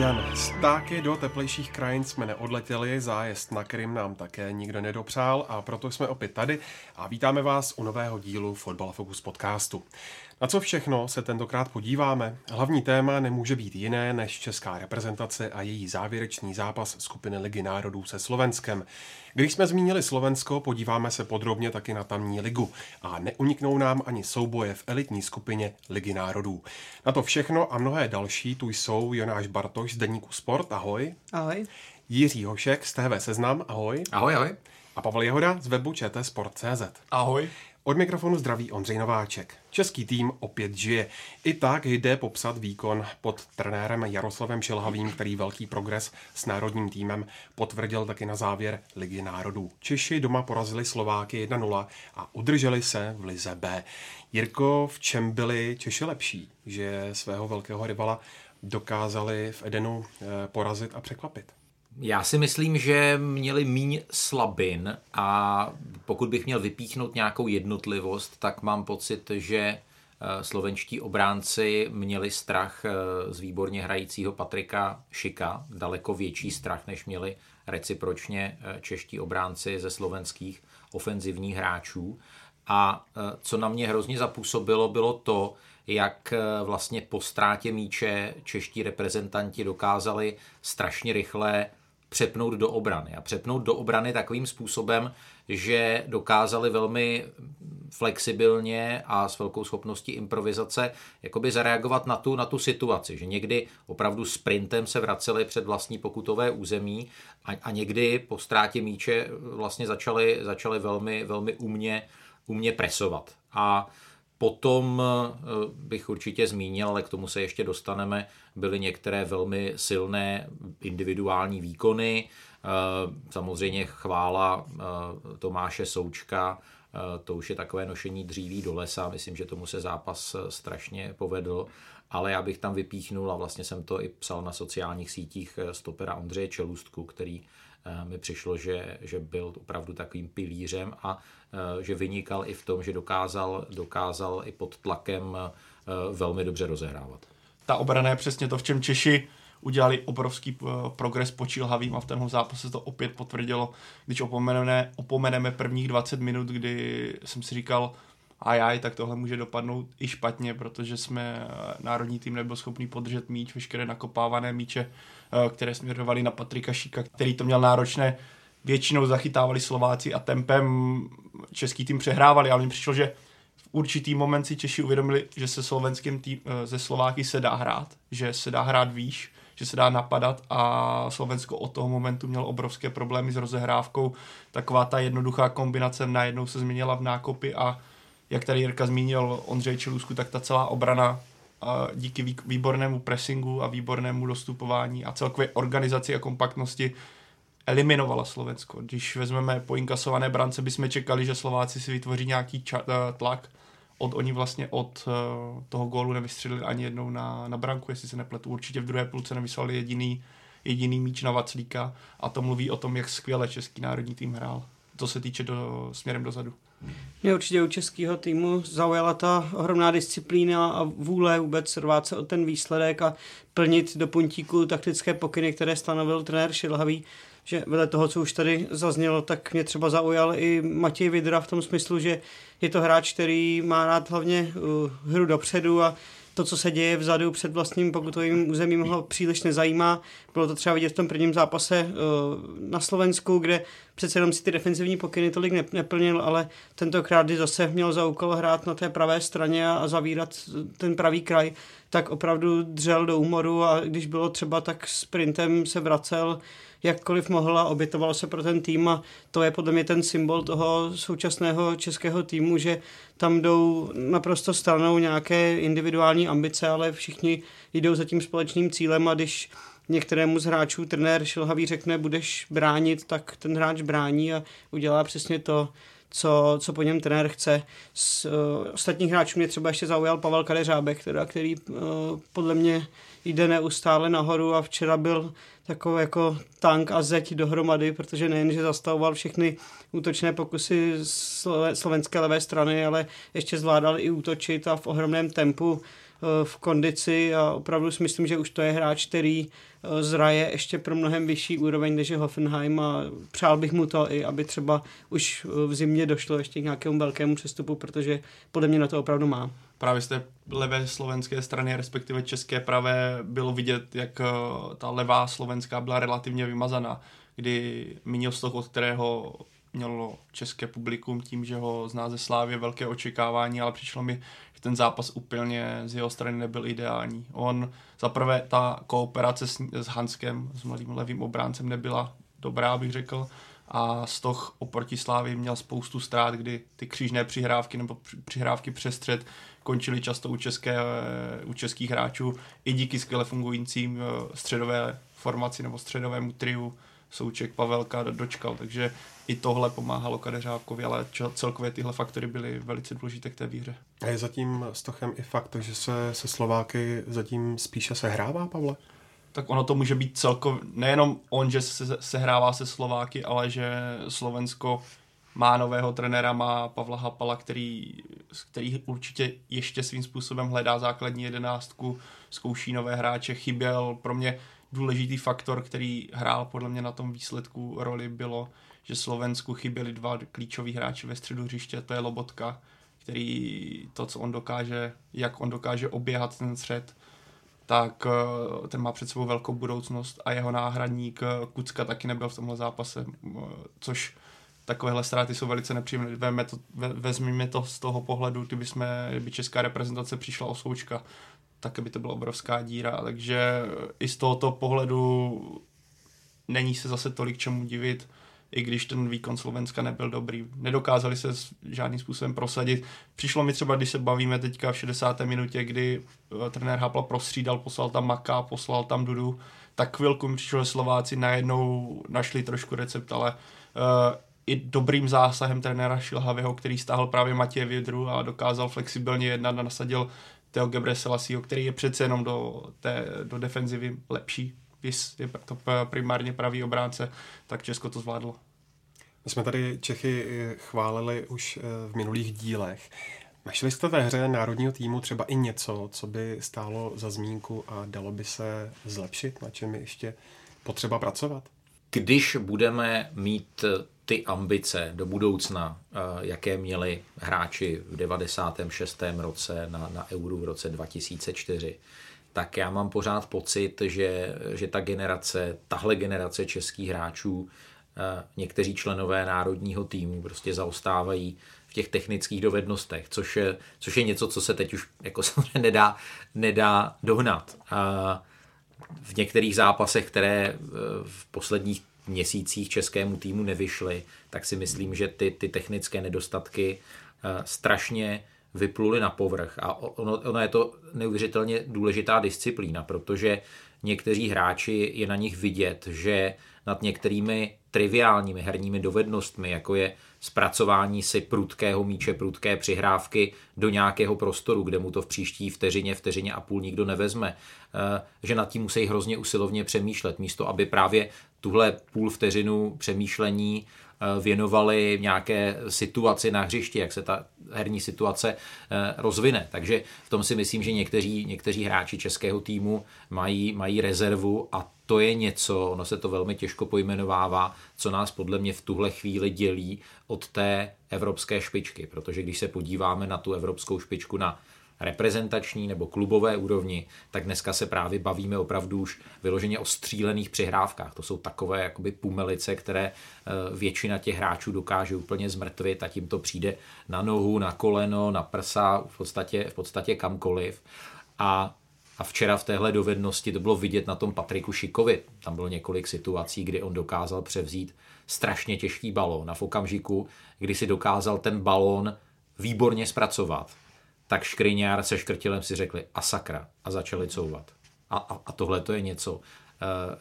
Den. Stáky do teplejších krajin jsme neodletěli, zájezd na Krym nám také nikdo nedopřál a proto jsme opět tady a vítáme vás u nového dílu Fotbal Focus podcastu. Na co všechno se tentokrát podíváme? Hlavní téma nemůže být jiné než česká reprezentace a její závěrečný zápas skupiny Ligy národů se Slovenskem. Když jsme zmínili Slovensko, podíváme se podrobně taky na tamní ligu a neuniknou nám ani souboje v elitní skupině Ligy národů. Na to všechno a mnohé další tu jsou Jonáš Bartoš z Deníku Sport, ahoj. Ahoj. Jiří Hošek z TV Seznam, ahoj. Ahoj, ahoj. A Pavel Jehoda z webu Sport.cz. Ahoj. Od mikrofonu zdraví Ondřej Nováček. Český tým opět žije. I tak jde popsat výkon pod trenérem Jaroslavem Šilhavým, který velký progres s národním týmem potvrdil taky na závěr Ligy národů. Češi doma porazili Slováky 1-0 a udrželi se v Lize B. Jirko, v čem byli Češi lepší, že svého velkého rivala dokázali v Edenu eh, porazit a překvapit? Já si myslím, že měli míň slabin a pokud bych měl vypíchnout nějakou jednotlivost, tak mám pocit, že eh, slovenští obránci měli strach eh, z výborně hrajícího Patrika Šika, daleko větší strach, než měli recipročně eh, čeští obránci ze slovenských ofenzivních hráčů. A co na mě hrozně zapůsobilo, bylo to, jak vlastně po ztrátě míče čeští reprezentanti dokázali strašně rychle přepnout do obrany. A přepnout do obrany takovým způsobem, že dokázali velmi flexibilně a s velkou schopností improvizace jakoby zareagovat na tu, na tu situaci, že někdy opravdu sprintem se vraceli před vlastní pokutové území a, a někdy po ztrátě míče vlastně začali, začali velmi, velmi umně, umně presovat. A Potom eh, bych určitě zmínil, ale k tomu se ještě dostaneme, byly některé velmi silné individuální výkony. Eh, samozřejmě chvála eh, Tomáše Součka, to už je takové nošení dříví do lesa, myslím, že tomu se zápas strašně povedl, ale já bych tam vypíchnul a vlastně jsem to i psal na sociálních sítích stopera Ondřeje Čelůstku, který mi přišlo, že, že byl opravdu takovým pilířem a že vynikal i v tom, že dokázal, dokázal i pod tlakem velmi dobře rozehrávat. Ta obrana je přesně to, v čem Češi udělali obrovský progres po Čilhavým a v tenhle zápase to opět potvrdilo, když opomeneme, opomeneme prvních 20 minut, kdy jsem si říkal, ajaj, tak tohle může dopadnout i špatně, protože jsme národní tým nebyl schopný podržet míč, veškeré nakopávané míče, které směřovaly na Patrika Šíka, který to měl náročné, většinou zachytávali Slováci a tempem český tým přehrávali, ale mi přišlo, že určitý moment si Češi uvědomili, že se slovenským tým, ze Slováky se dá hrát, že se dá hrát výš, že se dá napadat a Slovensko od toho momentu mělo obrovské problémy s rozehrávkou. Taková ta jednoduchá kombinace najednou se změnila v nákopy a jak tady Jirka zmínil Ondřej Čelůsku, tak ta celá obrana díky výbornému pressingu a výbornému dostupování a celkové organizaci a kompaktnosti eliminovala Slovensko. Když vezmeme po inkasované brance, bychom čekali, že Slováci si vytvoří nějaký ča- eh, tlak. Od, oni vlastně od uh, toho gólu nevystřelili ani jednou na, na branku, jestli se nepletu. Určitě v druhé půlce nevyslali jediný, jediný míč na Vaclíka a to mluví o tom, jak skvěle český národní tým hrál. To se týče do, směrem dozadu. Mě určitě u českého týmu zaujala ta ohromná disciplína a vůle vůbec rvát se o ten výsledek a plnit do puntíku taktické pokyny, které stanovil trenér Šilhavý že vedle toho, co už tady zaznělo, tak mě třeba zaujal i Matěj Vidra v tom smyslu, že je to hráč, který má rád hlavně uh, hru dopředu a to, co se děje vzadu před vlastním pokutovým územím, ho příliš nezajímá. Bylo to třeba vidět v tom prvním zápase uh, na Slovensku, kde přece jenom si ty defenzivní pokyny tolik neplnil, ale tentokrát, kdy zase měl za úkol hrát na té pravé straně a, a zavírat ten pravý kraj, tak opravdu dřel do úmoru a když bylo třeba, tak sprintem se vracel jakkoliv mohl a obětoval se pro ten tým a to je podle mě ten symbol toho současného českého týmu, že tam jdou naprosto stranou nějaké individuální ambice, ale všichni jdou za tím společným cílem a když některému z hráčů trenér Šilhavý řekne, budeš bránit, tak ten hráč brání a udělá přesně to, co, co po něm trenér chce. Z uh, ostatních hráčů mě třeba ještě zaujal Pavel Kadeřábek, teda, který uh, podle mě jde neustále nahoru a včera byl takový jako tank a zeď dohromady, protože nejen, že zastavoval všechny útočné pokusy slovenské levé strany, ale ještě zvládal i útočit a v ohromném tempu v kondici a opravdu si myslím, že už to je hráč, který eh, zraje ještě pro mnohem vyšší úroveň než je Hoffenheim a přál bych mu to i, aby třeba už eh, v zimě došlo ještě k nějakému velkému přestupu, protože podle mě na to opravdu má. Právě z té levé slovenské strany, respektive české pravé, bylo vidět, jak ta levá slovenská byla relativně vymazaná, kdy Minil Stoch, od kterého mělo české publikum tím, že ho zná ze Slávě velké očekávání, ale přišlo mi, že ten zápas úplně z jeho strany nebyl ideální. On, zaprvé ta kooperace s, s Hanskem, s mladým levým obráncem nebyla dobrá, bych řekl, a toho oproti Slávy měl spoustu ztrát, kdy ty křížné přihrávky nebo přihrávky přes střed končily často u, české, u českých hráčů i díky skvěle fungujícím eh, středové formaci nebo středovému triu Souček, Pavelka dočkal, takže i tohle pomáhalo Kadeřákovi, ale celkově tyhle faktory byly velice důležité k té výhře. A je zatím s Tochem i fakt, že se se Slováky zatím spíše sehrává, Pavle? Tak ono to může být celkově, nejenom on, že se sehrává se Slováky, ale že Slovensko má nového trenéra, má Pavla Hapala, který, který určitě ještě svým způsobem hledá základní jedenáctku, zkouší nové hráče, chyběl pro mě důležitý faktor, který hrál podle mě na tom výsledku roli, bylo, že Slovensku chyběli dva klíčoví hráči ve středu hřiště, to je Lobotka, který to, co on dokáže, jak on dokáže oběhat ten střed, tak eh, ten má před sebou velkou budoucnost a jeho náhradník eh, Kucka taky nebyl v tomhle zápase, eh, což takovéhle ztráty jsou velice nepříjemné. Vezmeme to, vezmeme to z toho pohledu, kdyby, jsme, kdyby česká reprezentace přišla o Součka, tak by to byla obrovská díra, takže i z tohoto pohledu není se zase tolik čemu divit, i když ten výkon Slovenska nebyl dobrý. Nedokázali se žádným způsobem prosadit. Přišlo mi třeba, když se bavíme teďka v 60. minutě, kdy eh, trenér Hapla prostřídal, poslal tam Maka, poslal tam Dudu, tak chvilku mi přišlo, že Slováci najednou našli trošku recept, ale uh, i dobrým zásahem trenéra Šilhavého, který stáhl právě Matěje Vědru a dokázal flexibilně jednat a nasadil Teo Gebre Selassie, který je přece jenom do, té, do defenzivy lepší, Vys je to primárně pravý obránce, tak Česko to zvládlo. My jsme tady Čechy chválili už eh, v minulých dílech. Našli jste ve hře národního týmu třeba i něco, co by stálo za zmínku a dalo by se zlepšit, na čem je ještě potřeba pracovat? Když budeme mít ty ambice do budoucna, eh, jaké měli hráči v 96. roce na, na Euro v roce 2004, tak já mám pořád pocit, že, že ta generace, tahle generace českých hráčů, eh, někteří členové národního týmu prostě zaostávají v těch technických dovednostech, což je, což je něco, co se teď už jako nedá, nedá dohnat. A v některých zápasech, které eh, v posledních měsících českému týmu nevyšly, tak si myslím, že ty, ty technické nedostatky uh, strašně vypluly na povrch. A ono, ono je to neuvěřitelně důležitá disciplína, protože někteří hráči je na nich vidět, že nad některými triviálními herními dovednostmi, jako je zpracování si prudkého míče, prudké přihrávky do nějakého prostoru, kde mu to v příští vteřině, vteřině a půl nikdo nevezme, eh, že nad tím musí hrozně usilovně přemýšlet, místo aby právě tuhle půl vteřinu přemýšlení eh, věnovali nějaké situaci na hřišti, jak se ta herní situace eh, rozvine. Takže v tom si myslím, že někteří, někteří hráči českého týmu mají, mají rezervu a to je něco, ono se to velmi těžko pojmenovává, co nás podle mě v tuhle chvíli dělí od té evropské špičky, protože když se podíváme na tu evropskou špičku na reprezentační nebo klubové úrovni, tak dneska se právě bavíme opravdu už vyloženě o střílených přihrávkách. To jsou takové jakoby pumelice, které eh, většina těch hráčů dokáže úplně zmrtvit a tím to přijde na nohu, na koleno, na prsa, v podstatě, v podstatě kamkoliv. A a včera v téhle dovednosti to bylo vidět na tom Patriku Šikovi. Tam bylo několik situací, kdy on dokázal převzít strašně těžký balón a v okamžiku, kdy si dokázal ten balón výborně zpracovat, tak Škriňár se Škrtilem si řekli a sakra a začali couvat. A, a, a tohle to je něco,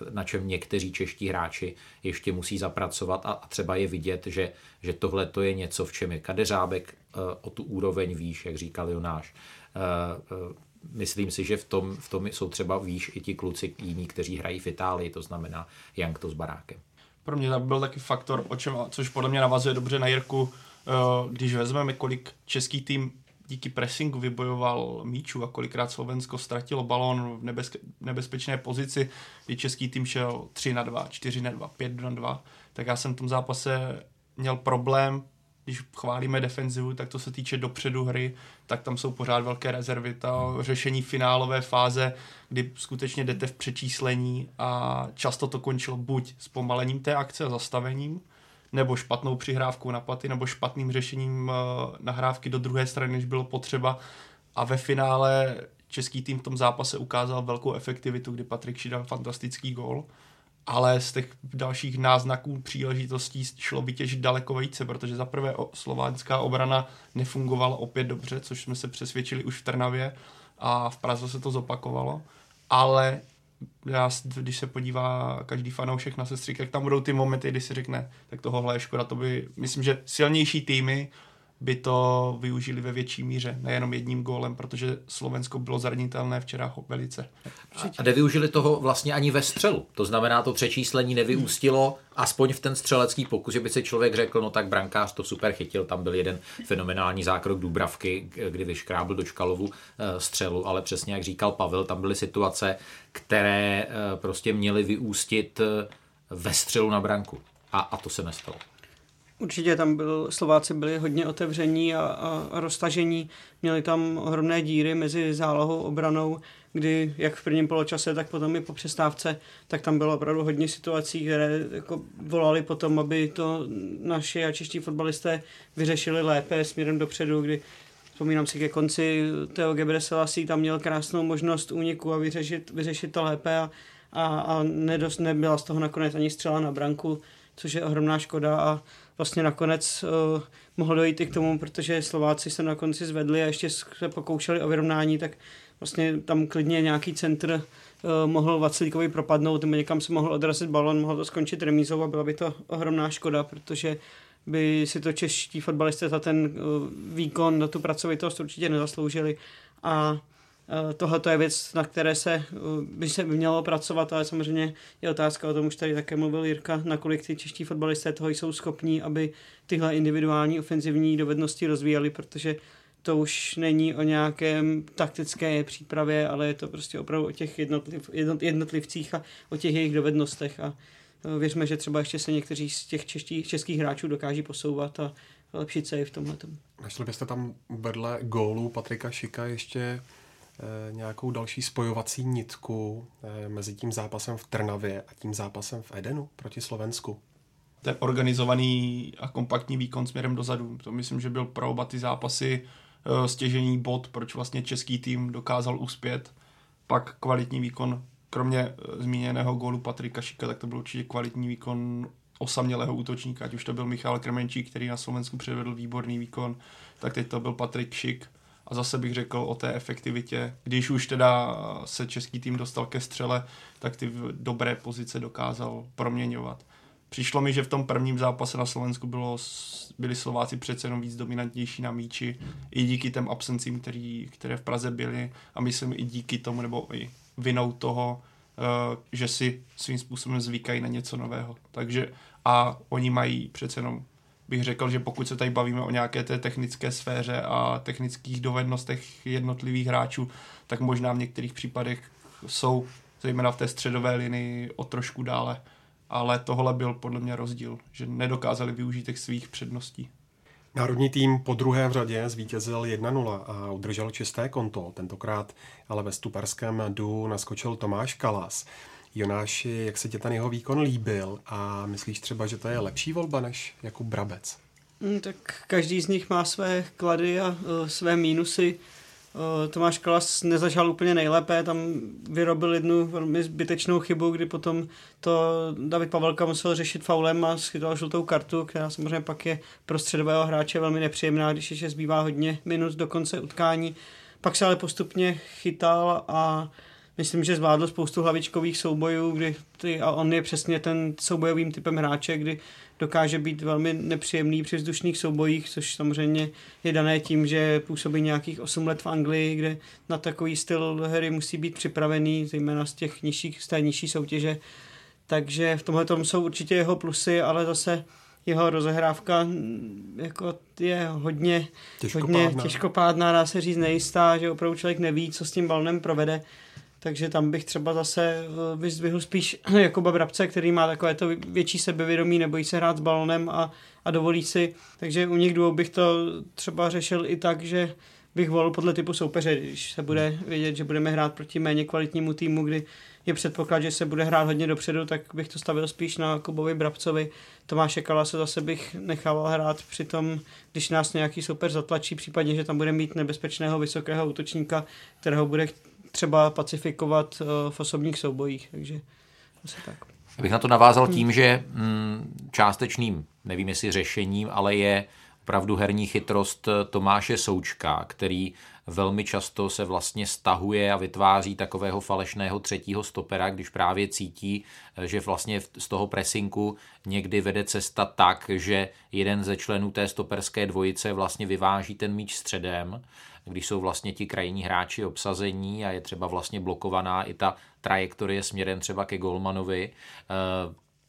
na čem někteří čeští hráči ještě musí zapracovat a třeba je vidět, že, že tohle to je něco, v čem je Kadeřábek o tu úroveň výš, jak říkal Jonáš. Myslím si, že v tom, v tom jsou třeba výš i ti kluci jiní, kteří hrají v Itálii, to znamená Jank to s Barákem. Pro mě byl taky faktor, o čem, což podle mě navazuje dobře na Jirku, když vezmeme, kolik český tým díky pressingu vybojoval míčů a kolikrát Slovensko ztratilo balón v nebezpe- nebezpečné pozici, kdy český tým šel 3 na 2, 4 na 2, 5 na 2, tak já jsem v tom zápase měl problém, když chválíme defenzivu, tak to se týče dopředu hry, tak tam jsou pořád velké rezervy. Ta řešení finálové fáze, kdy skutečně jdete v přečíslení a často to končilo buď s pomalením té akce a zastavením, nebo špatnou přihrávkou na paty, nebo špatným řešením uh, nahrávky do druhé strany, než bylo potřeba. A ve finále český tým v tom zápase ukázal velkou efektivitu, kdy Patrik Šidal fantastický gól ale z těch dalších náznaků příležitostí šlo vytěžit daleko více, protože za prvé slovánská obrana nefungovala opět dobře, což jsme se přesvědčili už v Trnavě a v Praze se to zopakovalo, ale já, když se podívá každý fanoušek na sestry, tak tam budou ty momenty, kdy si řekne, tak tohohle je škoda, to by, myslím, že silnější týmy by to využili ve větší míře, nejenom jedním gólem, protože Slovensko bylo zranitelné včera velice. A nevyužili toho vlastně ani ve střelu. To znamená, to přečíslení nevyústilo aspoň v ten střelecký pokus, že by si člověk řekl, no tak brankář to super chytil, tam byl jeden fenomenální zákrok Dubravky, kdy vyškrábl do Čkalovu eh, střelu, ale přesně jak říkal Pavel, tam byly situace, které eh, prostě měly vyústit eh, ve střelu na branku. A, a to se nestalo. Určitě tam byl, Slováci byli hodně otevření a, a, roztažení. Měli tam ohromné díry mezi zálohou obranou, kdy jak v prvním poločase, tak potom i po přestávce, tak tam bylo opravdu hodně situací, které jako volali potom, aby to naši a čeští fotbalisté vyřešili lépe směrem dopředu, kdy Vzpomínám si ke konci, Teo Gebreselassie tam měl krásnou možnost úniku a vyřešit, vyřešit to lépe a, a, a nedost, nebyla z toho nakonec ani střela na branku, což je ohromná škoda a vlastně nakonec uh, mohlo dojít i k tomu, protože Slováci se na konci zvedli a ještě se pokoušeli o vyrovnání, tak vlastně tam klidně nějaký centr uh, mohl Vaclíkovi propadnout, nebo někam se mohl odrazit balon, mohlo to skončit remízou a byla by to ohromná škoda, protože by si to čeští fotbalisté za ten uh, výkon, na tu pracovitost určitě nezasloužili. A tohle je věc, na které se eh, by se mělo pracovat, ale samozřejmě je otázka, o tom už tady také mluvil Jirka, nakolik ty čeští fotbalisté toho jsou schopní, aby tyhle individuální ofenzivní dovednosti rozvíjeli, protože to už není o nějakém taktické přípravě, ale je to prostě opravdu o těch jednotliv, jednotlivcích a o těch jejich dovednostech a eh, věřme, že třeba ještě se někteří z těch čeští, českých hráčů dokáží posouvat a lepšit se i v tomhle. Našli byste tam vedle gólu Patrika Šika ještě Eh, nějakou další spojovací nitku eh, mezi tím zápasem v Trnavě a tím zápasem v Edenu proti Slovensku? Ten organizovaný a kompaktní výkon směrem dozadu. To myslím, že byl pro oba ty zápasy eh, stěžení bod, proč vlastně český tým dokázal uspět. Pak kvalitní výkon, kromě zmíněného gólu Patrika Šika, tak to byl určitě kvalitní výkon osamělého útočníka, ať už to byl Michal Kremenčík, který na Slovensku předvedl výborný výkon, tak teď to byl Patrik Šik, a zase bych řekl o té efektivitě. Když už teda se český tým dostal ke střele, tak ty dobré pozice dokázal proměňovat. Přišlo mi, že v tom prvním zápase na Slovensku bylo, byli Slováci přece jenom víc dominantnější na míči, i díky těm absencím, který, které v Praze byly a myslím i díky tomu, nebo i vinou toho, uh, že si svým způsobem zvykají na něco nového. Takže a oni mají přece jenom bych řekl, že pokud se tady bavíme o nějaké té technické sféře a technických dovednostech jednotlivých hráčů, tak možná v některých případech jsou, zejména v té středové linii, o trošku dále. Ale tohle byl podle mě rozdíl, že nedokázali využít těch svých předností. Národní tým po druhé v řadě zvítězil 1-0 a udržel čisté konto. Tentokrát ale ve stuperském du naskočil Tomáš Kalas. Jonáši, jak se tě ten jeho výkon líbil a myslíš třeba, že to je lepší volba než Jakub Brabec? Hmm, tak každý z nich má své klady a uh, své mínusy. Uh, Tomáš Kalas nezačal úplně nejlépe, tam vyrobil jednu velmi zbytečnou chybu, kdy potom to David Pavelka musel řešit faulem a schytal žlutou kartu, která samozřejmě pak je pro středového hráče velmi nepříjemná, když ještě zbývá hodně minut do konce utkání. Pak se ale postupně chytal a myslím, že zvládl spoustu hlavičkových soubojů, kdy ty, a on je přesně ten soubojovým typem hráče, kdy dokáže být velmi nepříjemný při vzdušných soubojích, což samozřejmě je dané tím, že působí nějakých 8 let v Anglii, kde na takový styl hry musí být připravený, zejména z těch nižších, z té nižší soutěže. Takže v tomhle tom jsou určitě jeho plusy, ale zase jeho rozehrávka mm, jako je hodně, Těžkopádná. hodně těžkopádná, dá se říct nejistá, že opravdu člověk neví, co s tím balnem provede. Takže tam bych třeba zase eh, vyzdvihl spíš Jakuba Brabce, který má takové to větší sebevědomí, nebojí se hrát s balonem a, a dovolí si. Takže u nich dvou bych to třeba řešil i tak, že bych volil podle typu soupeře, když se bude vědět, že budeme hrát proti méně kvalitnímu týmu, kdy je předpoklad, že se bude hrát hodně dopředu, tak bych to stavil spíš na Kubovi Brabcovi. Tomáše Kala se zase bych nechával hrát při tom, když nás nějaký soupeř zatlačí, případně, že tam bude mít nebezpečného vysokého útočníka, kterého bude třeba pacifikovat uh, v osobních soubojích. Takže asi tak. Bych na to navázal tím, že mm, částečným, nevím jestli řešením, ale je opravdu herní chytrost Tomáše Součka, který velmi často se vlastně stahuje a vytváří takového falešného třetího stopera, když právě cítí, že vlastně z toho presinku někdy vede cesta tak, že jeden ze členů té stoperské dvojice vlastně vyváží ten míč středem, když jsou vlastně ti krajní hráči obsazení a je třeba vlastně blokovaná i ta trajektorie směrem třeba ke Golmanovi,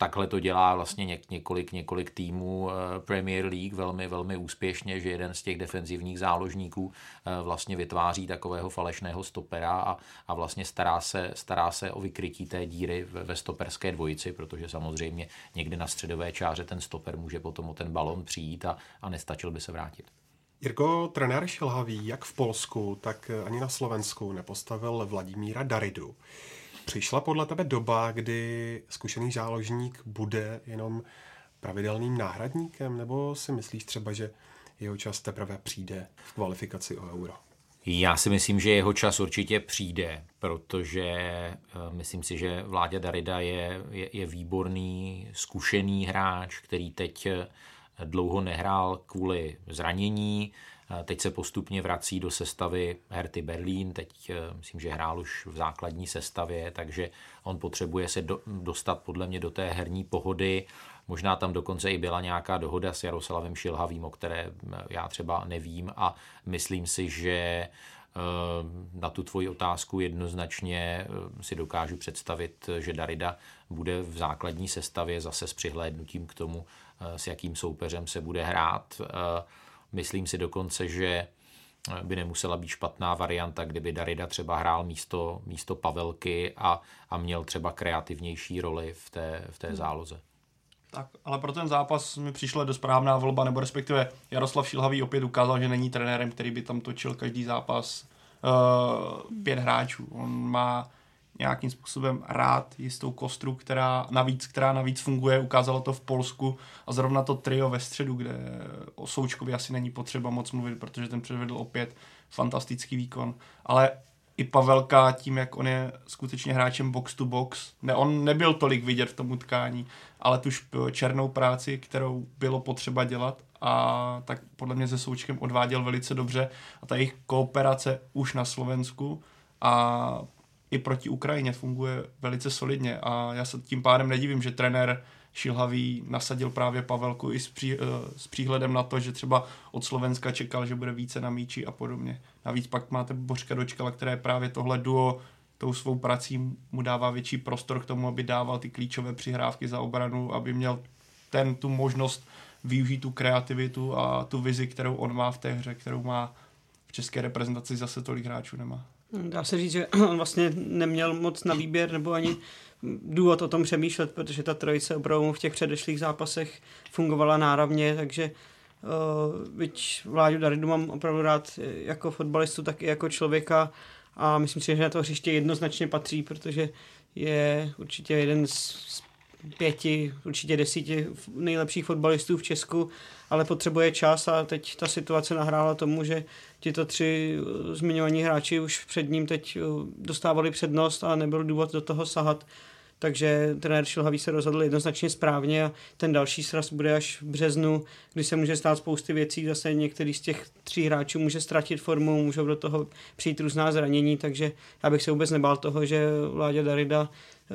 takhle to dělá vlastně několik, několik týmů eh, Premier League velmi, velmi úspěšně, že jeden z těch defenzivních záložníků eh, vlastně vytváří takového falešného stopera a, a vlastně stará se, stará se o vykrytí té díry ve, ve stoperské dvojici, protože samozřejmě někdy na středové čáře ten stoper může potom o ten balon přijít a, a nestačil by se vrátit. Jirko, trenér Šilhavý, jak v Polsku, tak ani na Slovensku nepostavil Vladimíra Daridu. Přišla podle tebe doba, kdy zkušený záložník bude jenom pravidelným náhradníkem, nebo si myslíš třeba, že jeho čas teprve přijde v kvalifikaci o euro? Já si myslím, že jeho čas určitě přijde, protože eh, myslím si, že Vláďa Darida je, je, je výborný, zkušený hráč, který teď eh, dlouho nehrál kvůli zranění, Teď se postupně vrací do sestavy Herty Berlín, teď eh, myslím, že hrál už v základní sestavě, takže on potřebuje se do, dostat podle mě do té herní pohody. Možná tam dokonce i byla nějaká dohoda s Jaroslavem Šilhavým, o které eh, já třeba nevím. A myslím si, že eh, na tu tvoji otázku jednoznačně si dokážu představit, že Darida bude v základní sestavě zase s přihlédnutím k tomu, s jakým soupeřem se bude hrát. Myslím si dokonce, že eh, by nemusela být špatná varianta, kdyby Darida třeba hrál místo, místo Pavelky a, a měl třeba kreativnější roli v té, v té hmm. záloze. Tak, ale pro ten zápas mi přišla do správná volba, nebo respektive Jaroslav Šilhavý opět ukázal, že není trenérem, který by tam točil každý zápas uh, pět hráčů. On má nějakým způsobem rád jistou kostru, která navíc, která navíc funguje, ukázalo to v Polsku a zrovna to trio ve středu, kde o Součkovi asi není potřeba moc mluvit, protože ten předvedl opět fantastický výkon, ale i Pavelka tím, jak on je skutečně hráčem box to box, ne, on nebyl tolik vidět v tom utkání, ale tu černou práci, kterou bylo potřeba dělat a tak podle mě se Součkem odváděl velice dobře a ta jejich kooperace už na Slovensku a i proti Ukrajině funguje velice solidně a já se tím pádem nedivím, že trenér Šilhavý nasadil právě Pavelku i s, pří, eh, s příhledem na to, že třeba od Slovenska čekal, že bude více na míči a podobně. Navíc pak máte Bořka Dočkala, které právě tohle duo tou svou prací mu dává větší prostor k tomu, aby dával ty klíčové přihrávky za obranu, aby měl ten tu možnost využít tu kreativitu a tu vizi, kterou on má v té hře, kterou má v české reprezentaci zase tolik hráčů nemá. Dá se říct, že on vlastně neměl moc na výběr nebo ani důvod o tom přemýšlet, protože ta trojice opravdu v těch předešlých zápasech fungovala náravně, takže uh, byť Vláďu Daridu mám opravdu rád jako fotbalistu, tak i jako člověka a myslím si, že na to hřiště jednoznačně patří, protože je určitě jeden z pěti, určitě desíti nejlepších fotbalistů v Česku, ale potřebuje čas a teď ta situace nahrála tomu, že tito tři eh, zmiňovaní hráči už před ním teď eh, dostávali přednost a nebyl důvod do toho sahat. Takže trenér Šilhavý se rozhodl jednoznačně správně a ten další sraz bude až v březnu, kdy se může stát spousty věcí, zase některý z těch tří hráčů může ztratit formu, můžou do toho přijít různá zranění, takže já bych se vůbec nebál toho, že Vláďa Darida eh,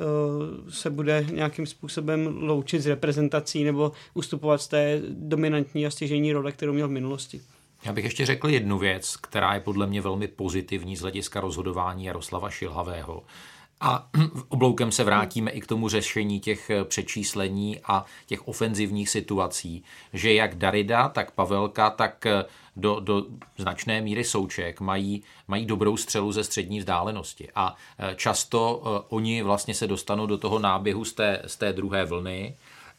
se bude nějakým způsobem loučit s reprezentací nebo ustupovat z té dominantní a stěžení role, kterou měl v minulosti. Já bych ještě řekl jednu věc, která je podle mě velmi pozitivní z hlediska rozhodování Jaroslava Šilhavého. A obloukem se vrátíme i k tomu řešení těch eh, přečíslení a těch ofenzivních situací, že jak Darida, tak Pavelka, tak eh, do, do značné míry Souček mají, mají dobrou střelu ze střední vzdálenosti. A eh, často oni vlastně se dostanou do toho náběhu z té, z té druhé vlny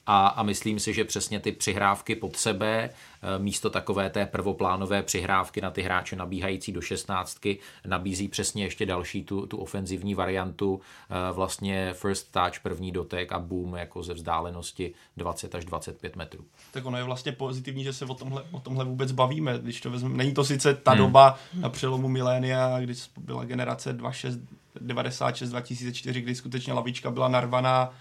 a, a myslím si, že přesně ty přihrávky pod sebe, eh, místo takové té prvoplánové přihrávky na ty hráče nabíhající do šestnáctky, nabízí přesně ještě další tu, tu ofenzivní variantu, eh, vlastně first touch, první dotek a boom jako ze vzdálenosti 20 až 25 metrů. Tak ono je vlastně pozitivní, že se o tomhle, o tomhle vůbec bavíme, když to vezmeme. Není to sice ta hmm. doba na přelomu milénia, kdy byla generace 26, 96, 2004, kdy skutečně lavička byla narvaná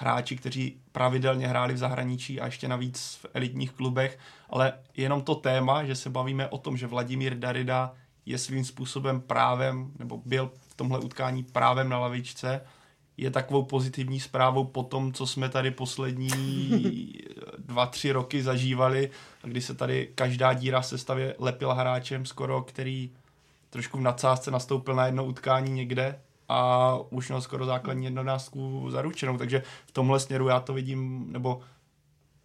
hráči, kteří pravidelně hráli v zahraničí a ještě navíc v elitních klubech, ale jenom to téma, že se bavíme o tom, že Vladimír Darida je svým způsobem právem, nebo byl v tomhle utkání právem na lavičce, je takovou pozitivní zprávou po tom, co jsme tady poslední dva, tři roky zažívali, kdy se tady každá díra v sestavě lepila hráčem skoro, který trošku v nadsázce nastoupil na jedno utkání někde a už měl skoro základní jednonáctku zaručenou, takže v tomhle směru já to vidím, nebo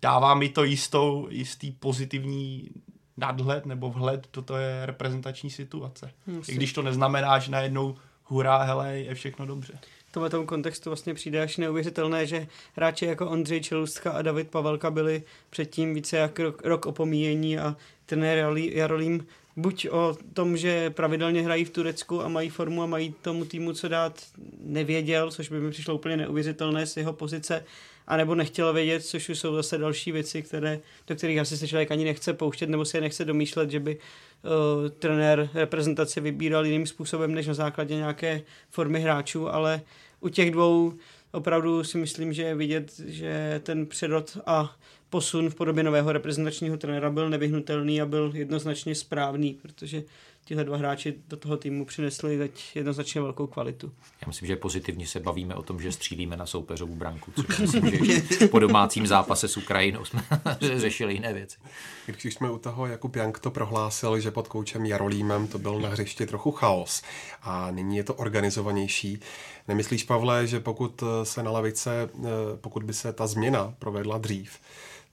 dává mi to jistou, jistý pozitivní nadhled nebo vhled do té reprezentační situace. Hmm, I když to neznamená, že najednou hurá, hele, je všechno dobře. V tomhle tom kontextu vlastně přijde až neuvěřitelné, že hráči jako Ondřej Čelustka a David Pavelka byli předtím více jak rok, rok opomíjení a trenér Jarolím buď o tom, že pravidelně hrají v Turecku a mají formu a mají tomu týmu co dát, nevěděl, což by mi přišlo úplně neuvěřitelné z jeho pozice, anebo nechtěl vědět, což už jsou zase další věci, které, do kterých asi se člověk ani nechce pouštět, nebo si je nechce domýšlet, že by uh, trenér reprezentace vybíral jiným způsobem, než na základě nějaké formy hráčů, ale u těch dvou opravdu si myslím, že je vidět, že ten předrod a posun v podobě nového reprezentačního trenéra byl nevyhnutelný a byl jednoznačně správný, protože tihle dva hráči do toho týmu přinesli teď jednoznačně velkou kvalitu. Já myslím, že pozitivně se bavíme o tom, že střílíme na soupeřovou branku, což myslím, že po domácím zápase s Ukrajinou jsme řešili jiné věci. Když jsme u toho, Jakub Jank to prohlásil, že pod koučem Jarolímem to byl na hřišti trochu chaos a nyní je to organizovanější. Nemyslíš, Pavle, že pokud se na lavice, eh, pokud by se ta změna provedla dřív,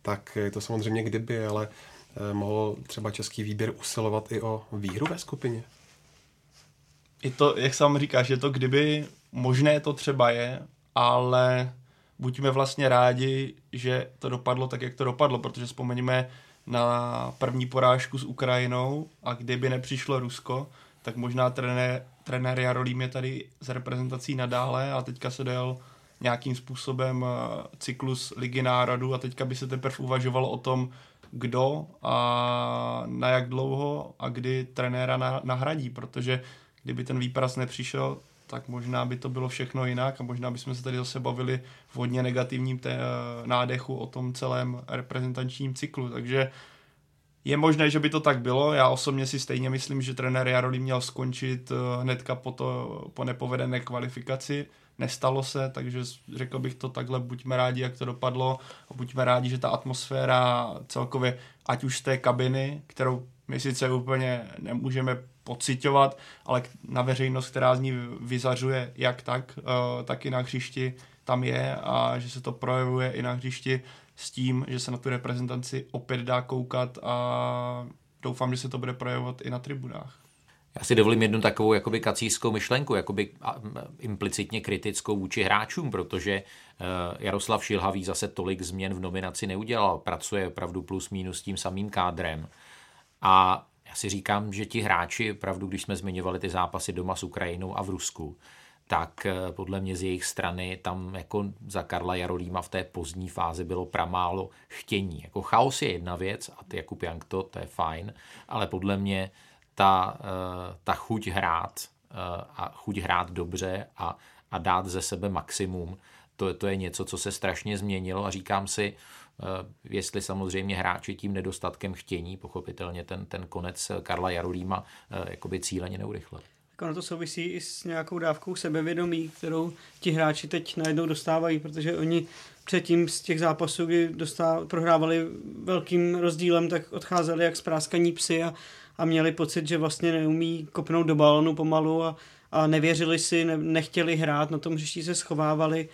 tak je to samozřejmě kdyby, ale eh, mohl třeba český výběr usilovat i o výhru ve skupině? Je to, jak sám říkáš, je to kdyby, možné to třeba je, ale buďme vlastně rádi, že to dopadlo tak, jak to dopadlo, protože vzpomeňme na první porážku s Ukrajinou a kdyby nepřišlo Rusko, tak možná trenér, trenér Jarolím je tady z reprezentací nadále a teďka se dojel nějakým způsobem eh, cyklus Ligy národů a teďka by se teprve uvažovalo o tom, kdo a na jak dlouho a kdy trenéra nahradí, protože kdyby ten výpras nepřišel, tak možná by to bylo všechno jinak a možná bychom se tady zase bavili v hodně negativním té, eh, nádechu o tom celém reprezentačním cyklu. Takže je možné, že by to tak bylo. Já osobně si stejně myslím, že trenér Jarolí měl skončit eh, hnedka po, to, po nepovedené kvalifikaci nestalo se, takže řekl bych to takhle, buďme rádi, jak to dopadlo, a buďme rádi, že ta atmosféra celkově, ať už z té kabiny, kterou my sice úplně nemůžeme pocitovat, ale na veřejnost, která z ní vyzařuje jak tak, uh, tak i na hřišti tam je a že se to projevuje i na hřišti s tím, že se na tu reprezentaci opět dá koukat a doufám, že se to bude projevovat i na tribunách. Já si dovolím jednu takovou jakoby kacířskou myšlenku, jakoby implicitně kritickou vůči hráčům, protože eh, Jaroslav Šilhavý zase tolik změn v nominaci neudělal, pracuje opravdu plus minus tím samým kádrem. A já si říkám, že ti hráči, opravdu, když jsme zmiňovali ty zápasy doma s Ukrajinou a v Rusku, tak eh, podle mě z jejich strany tam jako za Karla Jarolíma v té pozdní fázi bylo pramálo chtění. Jako chaos je jedna věc a ty Jakub Jank to, to je fajn, ale podle mě ta, eh, ta chuť hrát eh, a chuť hrát dobře a, a dát ze sebe maximum, to, to je něco, co se strašně změnilo a říkám si, jestli samozřejmě hráči tím nedostatkem chtění, pochopitelně ten, ten konec Karla Jarolíma jakoby cíleně neurychlil. Ono to souvisí i s nějakou dávkou sebevědomí, kterou ti hráči teď najednou dostávají, protože oni předtím z těch zápasů, kdy dostá, prohrávali velkým rozdílem, tak odcházeli jak spráskaní psy a, a měli pocit, že vlastně neumí kopnout do balonu pomalu a, a nevěřili si, ne, nechtěli hrát, na tom hřišti se schovávali.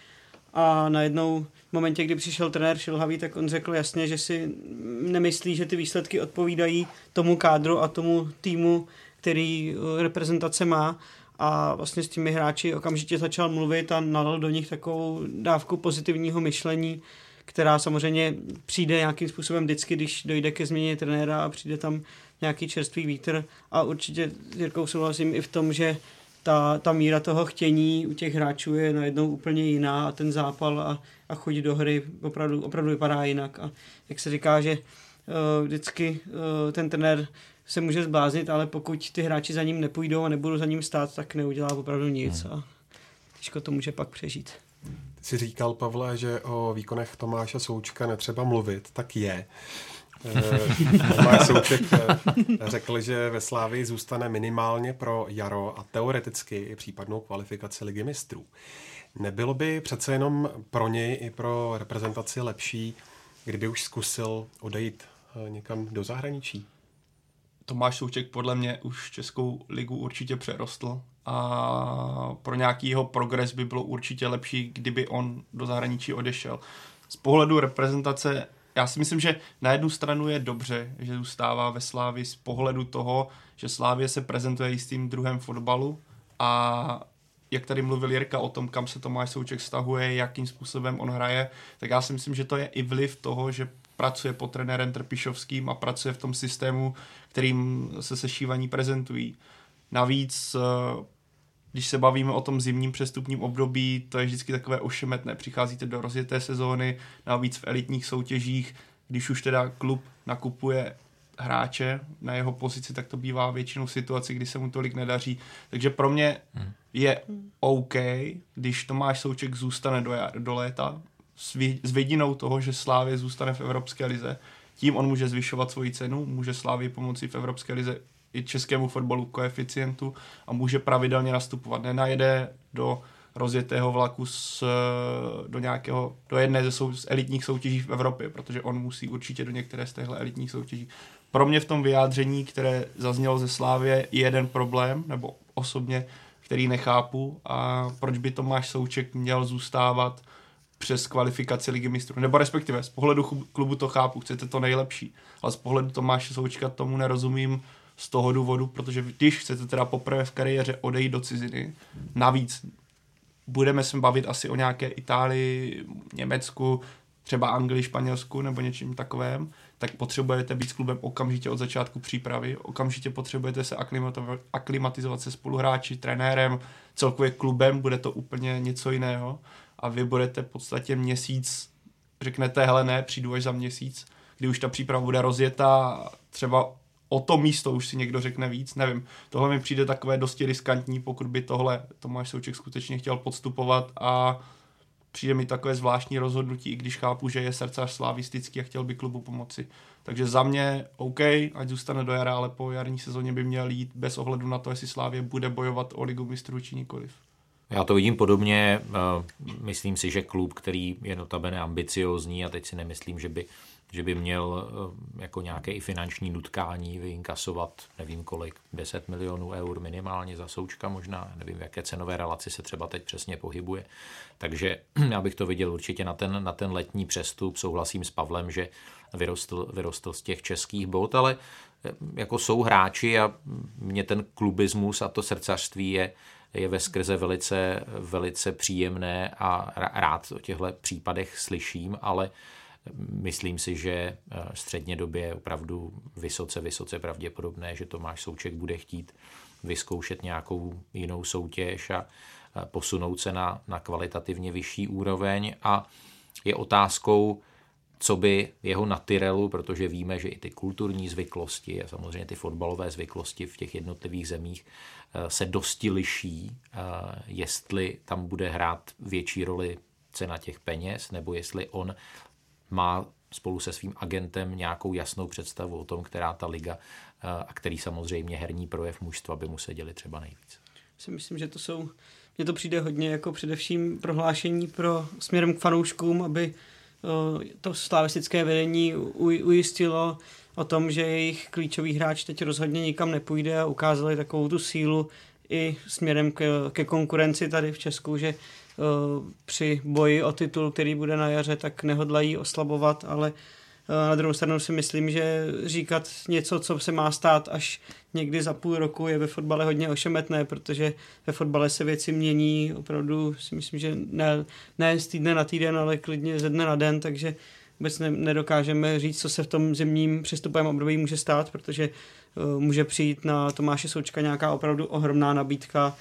A najednou v momentě, kdy přišel trenér Šilhavý, tak on řekl jasně, že si nemyslí, že ty výsledky odpovídají tomu kádru a tomu týmu, který eh, reprezentace má. A vlastně s těmi hráči okamžitě začal mluvit a nalil do nich takovou dávku pozitivního myšlení, která samozřejmě přijde nějakým způsobem vždycky, když dojde ke změně trenéra a přijde tam nějaký čerstvý vítr a určitě s Jirkou souhlasím i v tom, že ta, ta míra toho chtění u těch hráčů je najednou úplně jiná a ten zápal a, a chodit do hry opravdu, opravdu vypadá jinak a jak se říká, že uh, vždycky uh, ten trenér se může zbláznit, ale pokud ty hráči za ním nepůjdou a nebudou za ním stát, tak neudělá opravdu nic hmm. a těžko to může pak přežít. Ty jsi říkal, Pavle, že o výkonech Tomáše Součka netřeba mluvit, tak je. Eh, Tomáš Souček eh, řekl, že ve Slávii zůstane minimálně pro jaro a teoreticky i případnou kvalifikaci ligy mistrů. Nebylo by přece jenom pro něj i pro reprezentaci lepší, kdyby už zkusil odejít eh, někam do zahraničí? Tomáš Souček podle mě už Českou ligu určitě přerostl a pro nějaký jeho progres by bylo určitě lepší, kdyby on do zahraničí odešel. Z pohledu reprezentace, já si myslím, že na jednu stranu je dobře, že zůstává ve Slávi z pohledu toho, že Slávě se prezentuje jistým druhem fotbalu a jak tady mluvil Jirka o tom, kam se Tomáš Souček stahuje, jakým způsobem on hraje, tak já si myslím, že to je i vliv toho, že pracuje pod trenérem Trpišovským a pracuje v tom systému, kterým se sešívaní prezentují. Navíc, eh, když se bavíme o tom zimním přestupním období, to je vždycky takové ošemetné. Přicházíte do rozjeté sezóny, navíc v elitních soutěžích, když už teda klub nakupuje hráče na jeho pozici, tak to bývá většinou v situaci, kdy se mu tolik nedaří. Takže pro mě hmm. je OK, když Tomáš Souček zůstane do, do léta, s vidinou toho, že Slávě zůstane v Evropské lize. Tím on může zvyšovat svoji cenu, může Slávě pomoci v Evropské lize i českému fotbalu koeficientu a může pravidelně nastupovat. Nenajede do rozjetého vlaku s, do nějakého, do jedné ze sou, z elitních soutěží v Evropě, protože on musí určitě do některé z těchto elitních soutěží. Pro mě v tom vyjádření, které zaznělo ze Slávě, je jeden problém, nebo osobně, který nechápu a proč by Tomáš Souček měl zůstávat přes kvalifikaci ligy mistrů. Nebo respektive z pohledu klubu to chápu, chcete to nejlepší, ale z pohledu Tomáše Součka tomu nerozumím z toho důvodu, protože když chcete teda poprvé v kariéře odejít do ciziny, navíc budeme se bavit asi o nějaké Itálii, Německu, třeba Anglii, Španělsku nebo něčím takovém, tak potřebujete být s klubem okamžitě od začátku přípravy, okamžitě potřebujete se aklimatizovat se spoluhráči, trenérem, celkově klubem, bude to úplně něco jiného. A vy budete v podstatě měsíc, řeknete, hele ne, přijdu až za měsíc, kdy už ta příprava bude rozjetá, třeba o to místo už si někdo řekne víc, nevím. Tohle mi přijde takové dosti riskantní, pokud by tohle Tomáš Souček skutečně chtěl podstupovat a přijde mi takové zvláštní rozhodnutí, i když chápu, že je srdcař slavistický a chtěl by klubu pomoci. Takže za mě OK, ať zůstane do jara, ale po jarní sezóně by měl jít bez ohledu na to, jestli Slávě bude bojovat o ligu mistrů či nikoliv. Já to vidím podobně. Eh, myslím si, že klub, který je notabene ambiciozní a teď si nemyslím, že by, že by měl eh, jako nějaké i finanční nutkání vyinkasovat, nevím kolik, 10 milionů eur minimálně za součka možná, nevím v jaké cenové relaci se třeba teď přesně pohybuje. Takže já bych to viděl určitě na ten, na ten letní přestup. Souhlasím s Pavlem, že vyrostl, vyrostl z těch českých bod, ale eh, jako jsou hráči a mě ten klubismus a to srdcařství je, je ve skrze velice, velice příjemné a rád o těchto případech slyším, ale myslím si, že eh, středně době je opravdu vysoce, vysoce pravděpodobné, že Tomáš Souček bude chtít vyzkoušet nějakou jinou soutěž a posunout se na, na kvalitativně vyšší úroveň. A je otázkou, co by jeho na Tyrelu, protože víme, že i ty kulturní zvyklosti a samozřejmě ty fotbalové zvyklosti v těch jednotlivých zemích eh, se dosti liší, eh, jestli tam bude hrát větší roli cena těch peněz, nebo jestli on má spolu se svým agentem nějakou jasnou představu o tom, která ta liga a který samozřejmě herní projev mužstva by mu seděli třeba nejvíc. Si myslím, že to jsou, mně to přijde hodně jako především prohlášení pro směrem k fanouškům, aby to slavistické vedení ujistilo o tom, že jejich klíčový hráč teď rozhodně nikam nepůjde a ukázali takovou tu sílu i směrem ke, ke konkurenci tady v Česku, že při boji o titul, který bude na jaře, tak nehodlají oslabovat, ale na druhou stranu si myslím, že říkat něco, co se má stát až někdy za půl roku, je ve fotbale hodně ošemetné, protože ve fotbale se věci mění opravdu, si myslím, že ne, ne z týdne na týden, ale klidně ze dne na den, takže vůbec ne, nedokážeme říct, co se v tom zimním přestupovém období může stát, protože uh, může přijít na Tomáše Součka nějaká opravdu ohromná nabídka,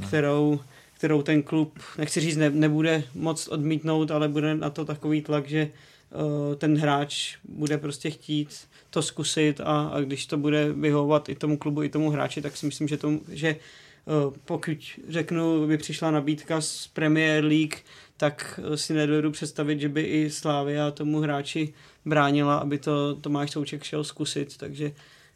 no. kterou kterou ten klub, nechci říct, ne, nebude moc odmítnout, ale bude na to takový tlak, že uh, ten hráč bude prostě chtít to zkusit a, a když to bude vyhovovat i tomu klubu, i tomu hráči, tak si myslím, že, tomu, že uh, pokud řeknu, by přišla nabídka z Premier League, tak si nedovedu představit, že by i Slávia tomu hráči bránila, aby to Tomáš Souček šel zkusit, takže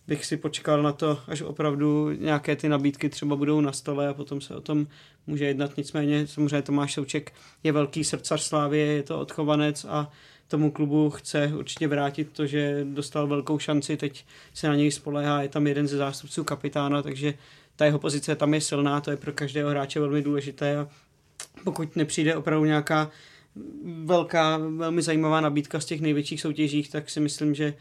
bych si počkal na to, až opravdu nějaké ty nabídky třeba budou na stole a potom se o tom může jednat. Nicméně samozřejmě Tomáš Souček je velký srdcař Slávie, je to odchovanec a tomu klubu chce určitě vrátit to, že dostal velkou šanci, teď se na něj spolehá, je tam jeden ze zástupců kapitána, takže ta jeho pozice tam je silná, to je pro každého hráče velmi důležité a pokud nepřijde opravdu nějaká velká, velmi zajímavá nabídka z těch největších soutěžích, tak si myslím, že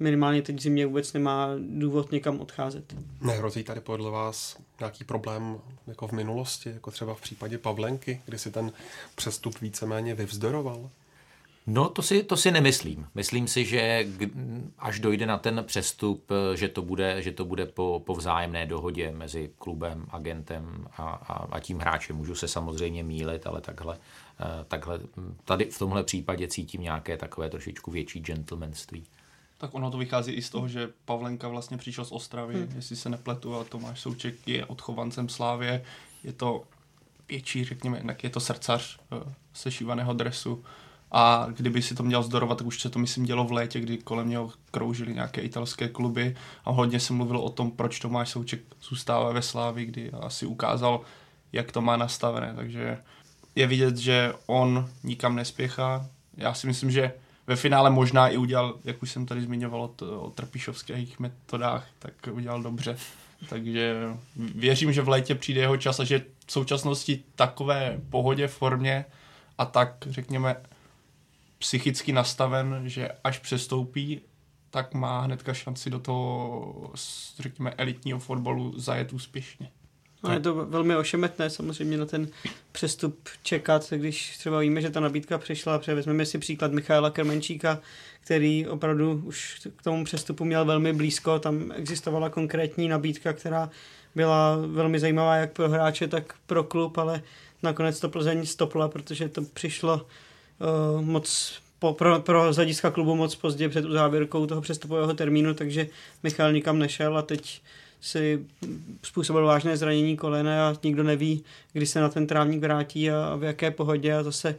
minimálně teď zimě vůbec nemá důvod někam odcházet. Nehrozí tady podle vás nějaký problém jako v minulosti, jako třeba v případě Pavlenky, kdy si ten přestup víceméně vyvzdoroval? No, to si, to si nemyslím. Myslím si, že až dojde na ten přestup, že to bude, že to bude po, po vzájemné dohodě mezi klubem, agentem a, a, a tím hráčem. Můžu se samozřejmě mílit, ale takhle, eh, takhle tady v tomhle případě cítím nějaké takové trošičku větší gentlemanství. Tak ono to vychází i z toho, že Pavlenka vlastně přišel z Ostravy, hmm. jestli se nepletu, a Tomáš Souček je odchovancem Slávě. Je to větší, řekněme, jinak je to srdcař eh, sešívaného dresu. A kdyby si to měl zdorovat, tak už se to myslím dělo v létě, kdy kolem něho kroužily nějaké italské kluby a hodně se mluvilo o tom, proč Tomáš Souček zůstává ve Slávi, kdy asi ukázal, jak to má nastavené. Takže je vidět, že on nikam nespěchá. Já si myslím, že ve finále možná i udělal, jak už jsem tady zmiňoval o, o trpišovských metodách, tak udělal dobře. Takže věřím, že v létě přijde jeho čas a že v současnosti takové pohodě, formě a tak, řekněme, psychicky nastaven, že až přestoupí, tak má hnedka šanci do toho, řekněme, elitního fotbalu zajet úspěšně. No, je to velmi ošemetné samozřejmě na ten přestup čekat, když třeba víme, že ta nabídka přišla. Převezmeme si příklad Michaela Krmenčíka, který opravdu už k tomu přestupu měl velmi blízko. Tam existovala konkrétní nabídka, která byla velmi zajímavá jak pro hráče, tak pro klub, ale nakonec to Plzeň stopla, protože to přišlo uh, moc po, pro, pro z hlediska klubu moc pozdě před uzávěrkou toho přestupového termínu, takže Michal nikam nešel a teď si způsobil vážné zranění kolena a nikdo neví, kdy se na ten trávník vrátí a v jaké pohodě. A zase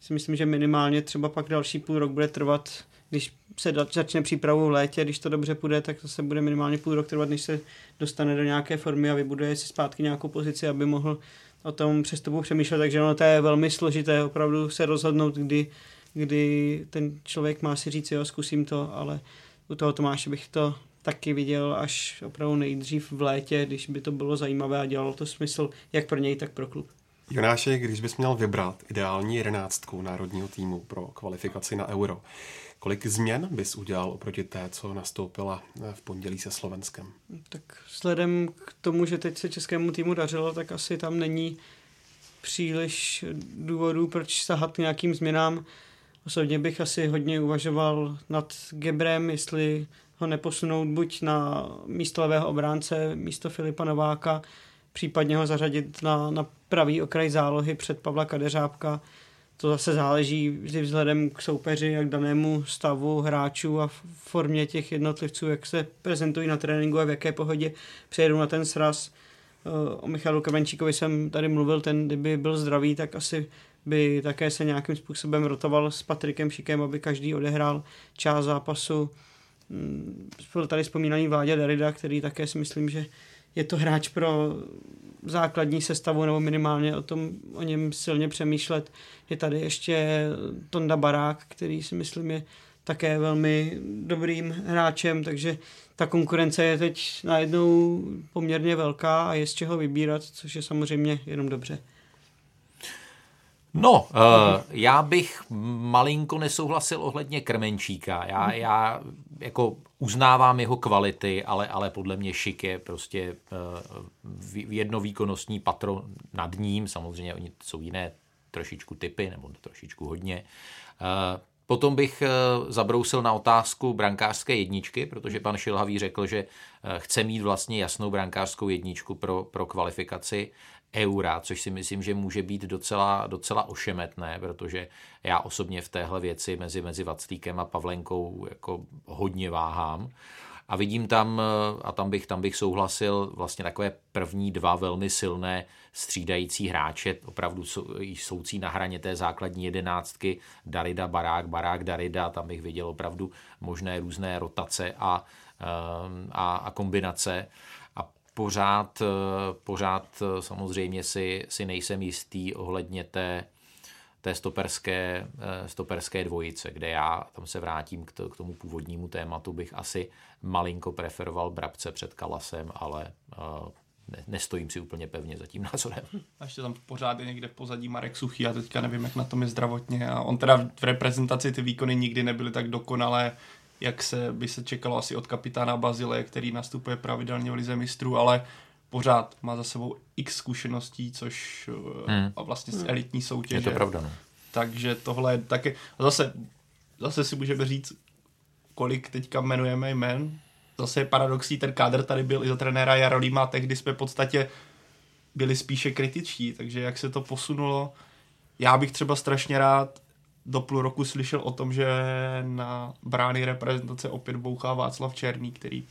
si myslím, že minimálně třeba pak další půl rok bude trvat, když se začne přípravu v létě, když to dobře půjde, tak to se bude minimálně půl rok trvat, než se dostane do nějaké formy a vybuduje si zpátky nějakou pozici, aby mohl o tom přestupu přemýšlet, takže ono to je velmi složité opravdu se rozhodnout, kdy, kdy ten člověk má si říct, jo, zkusím to, ale u toho Tomáše bych to taky viděl až opravdu nejdřív v létě, když by to bylo zajímavé a dělalo to smysl jak pro něj, tak pro klub. Jonáši, když bys měl vybrat ideální jedenáctku národního týmu pro kvalifikaci na Euro, kolik změn bys udělal oproti té, co nastoupila v pondělí se Slovenskem? Tak vzhledem k tomu, že teď se českému týmu dařilo, tak asi tam není příliš důvodů, proč sahat k nějakým změnám. Osobně bych asi hodně uvažoval nad Gebrem, jestli ho neposunout buď na místo levého obránce, místo Filipa Nováka, případně ho zařadit na, na pravý okraj zálohy před Pavla Kadeřábka. To zase záleží vždy vzhledem k soupeři, jak danému stavu hráčů a formě těch jednotlivců, jak se prezentují na tréninku a v jaké pohodě přejedou na ten sraz. O Michalu Kavenčíkovi jsem tady mluvil, ten kdyby byl zdravý, tak asi by také se nějakým způsobem rotoval s Patrikem Šikem, aby každý odehrál část zápasu. Mm, byl tady vzpomínaný Vládě Derida, který také si myslím, že je to hráč pro základní sestavu, nebo minimálně o tom o něm silně přemýšlet. Je tady ještě Tonda Barák, který si myslím je také velmi dobrým hráčem, takže ta konkurence je teď najednou poměrně velká a je z čeho vybírat, což je samozřejmě jenom dobře. No, uh, já bych malinko nesouhlasil ohledně Krmenčíka. Já, já jako uznávám jeho kvality, ale, ale podle mě Šik je prostě uh, jednovýkonnostní patro nad ním. Samozřejmě oni jsou jiné trošičku typy, nebo trošičku hodně. Uh, Potom bych zabrousil na otázku brankářské jedničky, protože pan Šilhavý řekl, že chce mít vlastně jasnou brankářskou jedničku pro, pro kvalifikaci eura, což si myslím, že může být docela, docela ošemetné, protože já osobně v téhle věci mezi, mezi Vaclíkem a Pavlenkou jako hodně váhám. A vidím tam, a tam bych, tam bych souhlasil, vlastně takové první dva velmi silné střídající hráče, opravdu soucí na hraně té základní jedenáctky, Darida, Barák, Barák, Darida, tam bych viděl opravdu možné různé rotace a, a, a kombinace pořád, eh, pořád eh, samozřejmě si, si nejsem jistý ohledně té, té stoperské, eh, stoperské dvojice, kde já tam se vrátím k, to, k tomu původnímu tématu, bych asi malinko preferoval Brabce před Kalasem, ale ne, nestojím si úplně pevně za tím názorem. A ještě tam pořád je někde pozadí Marek Suchý, já teďka nevím, jak na tom je zdravotně. A on teda v reprezentaci ty výkony nikdy nebyly tak dokonalé, jak se by se čekalo asi od kapitána Bazile, který nastupuje pravidelně v lize mistrů, ale pořád má za sebou x zkušeností, což eh, hmm. a vlastně z elitní soutěže. Je to pravda, no. Takže tohle je taky, zase, zase si můžeme říct, kolik teďka jmenujeme jmen. Zase je paradoxní, ten kádr tady byl i za trenéra Jarolíma, tehdy jsme v podstatě byli spíše kritičtí, takže jak se to posunulo, já bych třeba strašně rád do půl roku slyšel o tom, že na brány reprezentace opět bouchá Václav Černý, který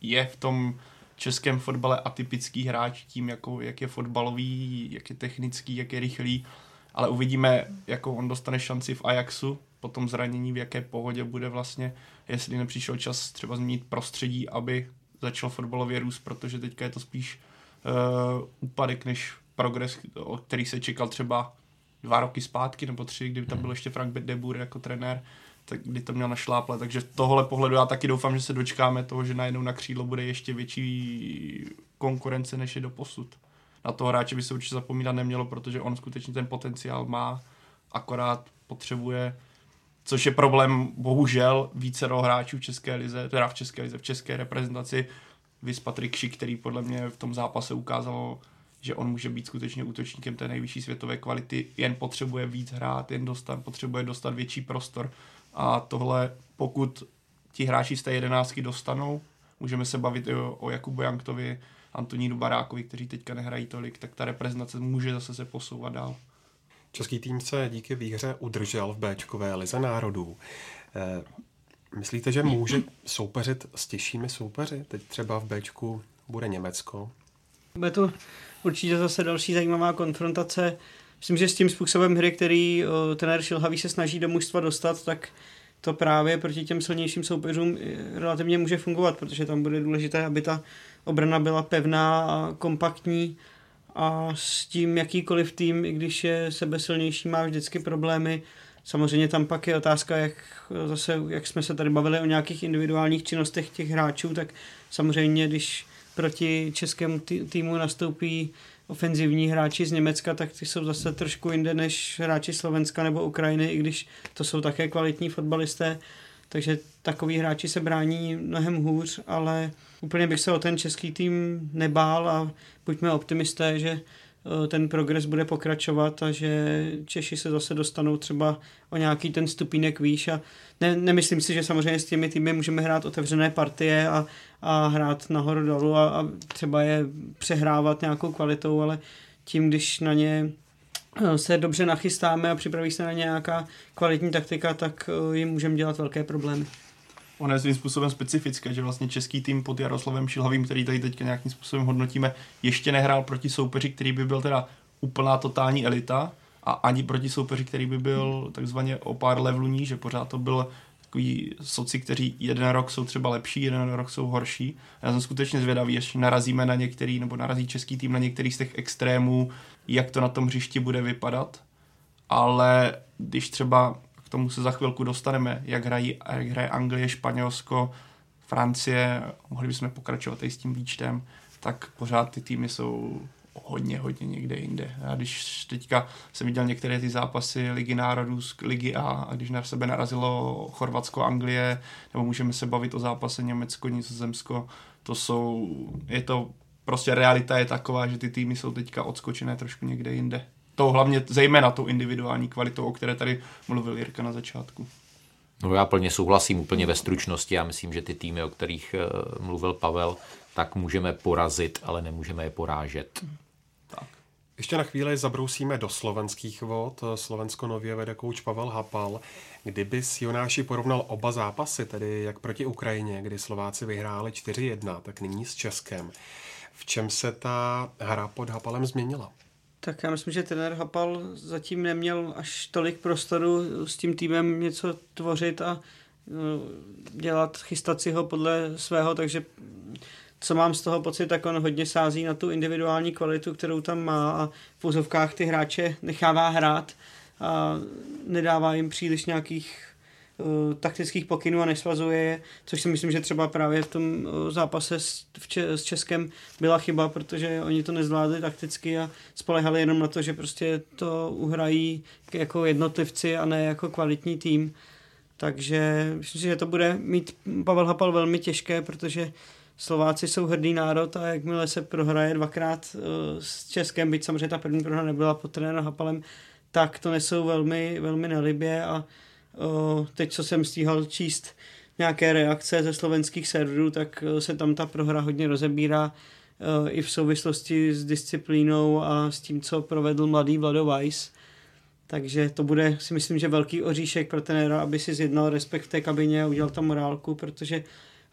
je v tom českém fotbale atypický hráč tím, jako, jak je fotbalový, jak je technický, jak je rychlý, ale uvidíme, jako on dostane šanci v Ajaxu, po tom zranění, v jaké pohodě bude vlastně, jestli nepřišel čas třeba změnit prostředí, aby začal fotbalově růst, protože teďka je to spíš uh, úpadek než progres, o který se čekal třeba dva roky zpátky nebo tři, kdy tam byl ještě Frank Debur jako trenér, tak kdy to měl našláple. Takže z tohle pohledu já taky doufám, že se dočkáme toho, že najednou na křídlo bude ještě větší konkurence, než je do posud. Na toho hráče by se určitě zapomínat nemělo, protože on skutečně ten potenciál má, akorát potřebuje což je problém bohužel více hráčů v České lize, teda v České lize, v České reprezentaci, vys Patrik Šik, který podle mě v tom zápase ukázal že on může být skutečně útočníkem té nejvyšší světové kvality, jen potřebuje víc hrát, jen dostat, potřebuje dostat větší prostor. A tohle, pokud ti hráči z té jedenáctky dostanou, můžeme se bavit i o, o Jakubu Janktovi, Antonínu Barákovi, kteří teďka nehrají tolik, tak ta reprezentace může zase se posouvat dál. Český tým se díky výhře udržel v Bčkové lize národů. E, myslíte, že může soupeřit s těžšími soupeři? Teď třeba v Bčku bude Německo. Bude to určitě zase další zajímavá konfrontace. Myslím, že s tím způsobem hry, který uh, trenér Šilhavý se snaží do mužstva dostat, tak to právě proti těm silnějším soupeřům relativně může fungovat, protože tam bude důležité, aby ta obrana byla pevná a kompaktní a s tím jakýkoliv tým, i když je sebe silnější, má vždycky problémy. Samozřejmě tam pak je otázka, jak zase, jak jsme se tady bavili o nějakých individuálních činnostech těch hráčů, tak samozřejmě, když proti českému týmu nastoupí ofenzivní hráči z Německa, tak ty jsou zase trošku jinde než hráči Slovenska nebo Ukrajiny, i když to jsou také kvalitní fotbalisté, takže takový hráči se brání mnohem hůř, ale úplně bych se o ten český tým nebál a buďme optimisté, že ten progres bude pokračovat a že Češi se zase dostanou třeba o nějaký ten stupínek výš. A ne, nemyslím si, že samozřejmě s těmi týmy můžeme hrát otevřené partie a, a hrát nahoru dolů a, a třeba je přehrávat nějakou kvalitou, ale tím, když na ně eh, se dobře nachystáme a připraví se na nějaká kvalitní taktika, tak eh, jim můžeme dělat velké problémy ono je svým způsobem specifické, že vlastně český tým pod Jaroslavem Šilhavým, který tady teďka nějakým způsobem hodnotíme, ještě nehrál proti soupeři, který by byl teda úplná totální elita, a ani proti soupeři, který by byl takzvaně o pár levelů níže. Pořád to byl takový soci, kteří jeden rok jsou třeba lepší, jeden rok jsou horší. Já jsem skutečně zvědavý, až narazíme na některý, nebo narazí český tým na některý z těch extrémů, jak to na tom hřišti bude vypadat. Ale když třeba tomu se za chvilku dostaneme, jak, hrají, jak hraje Anglie, Španělsko, Francie, mohli bychom pokračovat i s tím výčtem, tak pořád ty týmy jsou hodně, hodně někde jinde. Já když teďka jsem viděl některé ty zápasy Ligy národů Ligy A a když na sebe narazilo Chorvatsko, Anglie, nebo můžeme se bavit o zápase Německo, Nizozemsko, to jsou, je to prostě realita je taková, že ty týmy jsou teďka odskočené trošku někde jinde. To hlavně zejména tou individuální kvalitou, o které tady mluvil Jirka na začátku. No já plně souhlasím, úplně ve stručnosti. Já myslím, že ty týmy, o kterých eh, mluvil Pavel, tak můžeme porazit, ale nemůžeme je porážet. Tak. Ještě na chvíli zabrousíme do slovenských vod. Slovensko nově vede kouč Pavel Hapal. Kdyby s Jonáši porovnal oba zápasy, tedy jak proti Ukrajině, kdy Slováci vyhráli 4-1, tak nyní s Českem. V čem se ta hra pod Hapalem změnila? Tak já myslím, že trenér Hapal zatím neměl až tolik prostoru s tím týmem něco tvořit a no, dělat, chystat si ho podle svého, takže co mám z toho pocit, tak on hodně sází na tu individuální kvalitu, kterou tam má a v úzovkách ty hráče nechává hrát a nedává jim příliš nějakých uh, taktických pokynů a nesvazuje je, což si myslím, že třeba právě v tom uh, zápase s, v Če- s Českem byla chyba, protože oni to nezvládli takticky a spolehali jenom na to, že prostě to uhrají jako jednotlivci a ne jako kvalitní tým. Takže myslím si, že to bude mít Pavel Hapal velmi těžké, protože Slováci jsou hrdý národ a jakmile se prohraje dvakrát uh, s Českem, byť samozřejmě ta první prohra nebyla pod trenérem Hapalem, tak to nesou velmi, velmi nelibě a teď, co jsem stíhal číst nějaké reakce ze slovenských serverů, tak uh, se tam ta prohra hodně rozebírá uh, i v souvislosti s disciplínou a s tím, co provedl mladý Vlado Weiss. Takže to bude, si myslím, že velký oříšek pro trenéra, aby si zjednal respekt v té kabině a udělal tam morálku, protože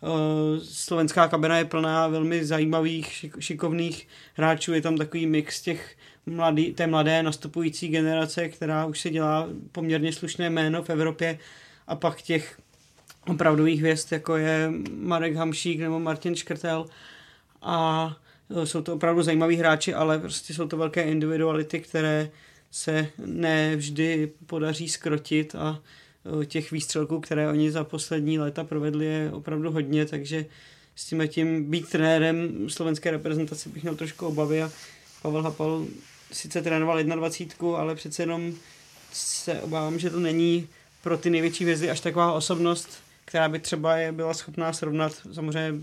Uh, slovenská kabina je plná velmi zajímavých, šikovných hráčů. Je tam takový mix těch mladý, té mladé nastupující generace, která už se dělá poměrně slušné jméno v Evropě a pak těch opravdových hvězd, jako je Marek Hamšík nebo Martin Škrtel. A uh, jsou to opravdu zajímaví hráči, ale prostě jsou to velké individuality, které se nevždy podaří skrotit a Eh, těch výstřelků, které oni za poslední léta provedli, je opravdu hodně, takže s tím tím být trenérem slovenské reprezentace bych měl trošku obavy a Pavel Hapal sice trénoval 21, ale přece jenom se obávám, že to není pro ty největší hvězdy až taková osobnost, která by třeba je byla schopná srovnat. Samozřejmě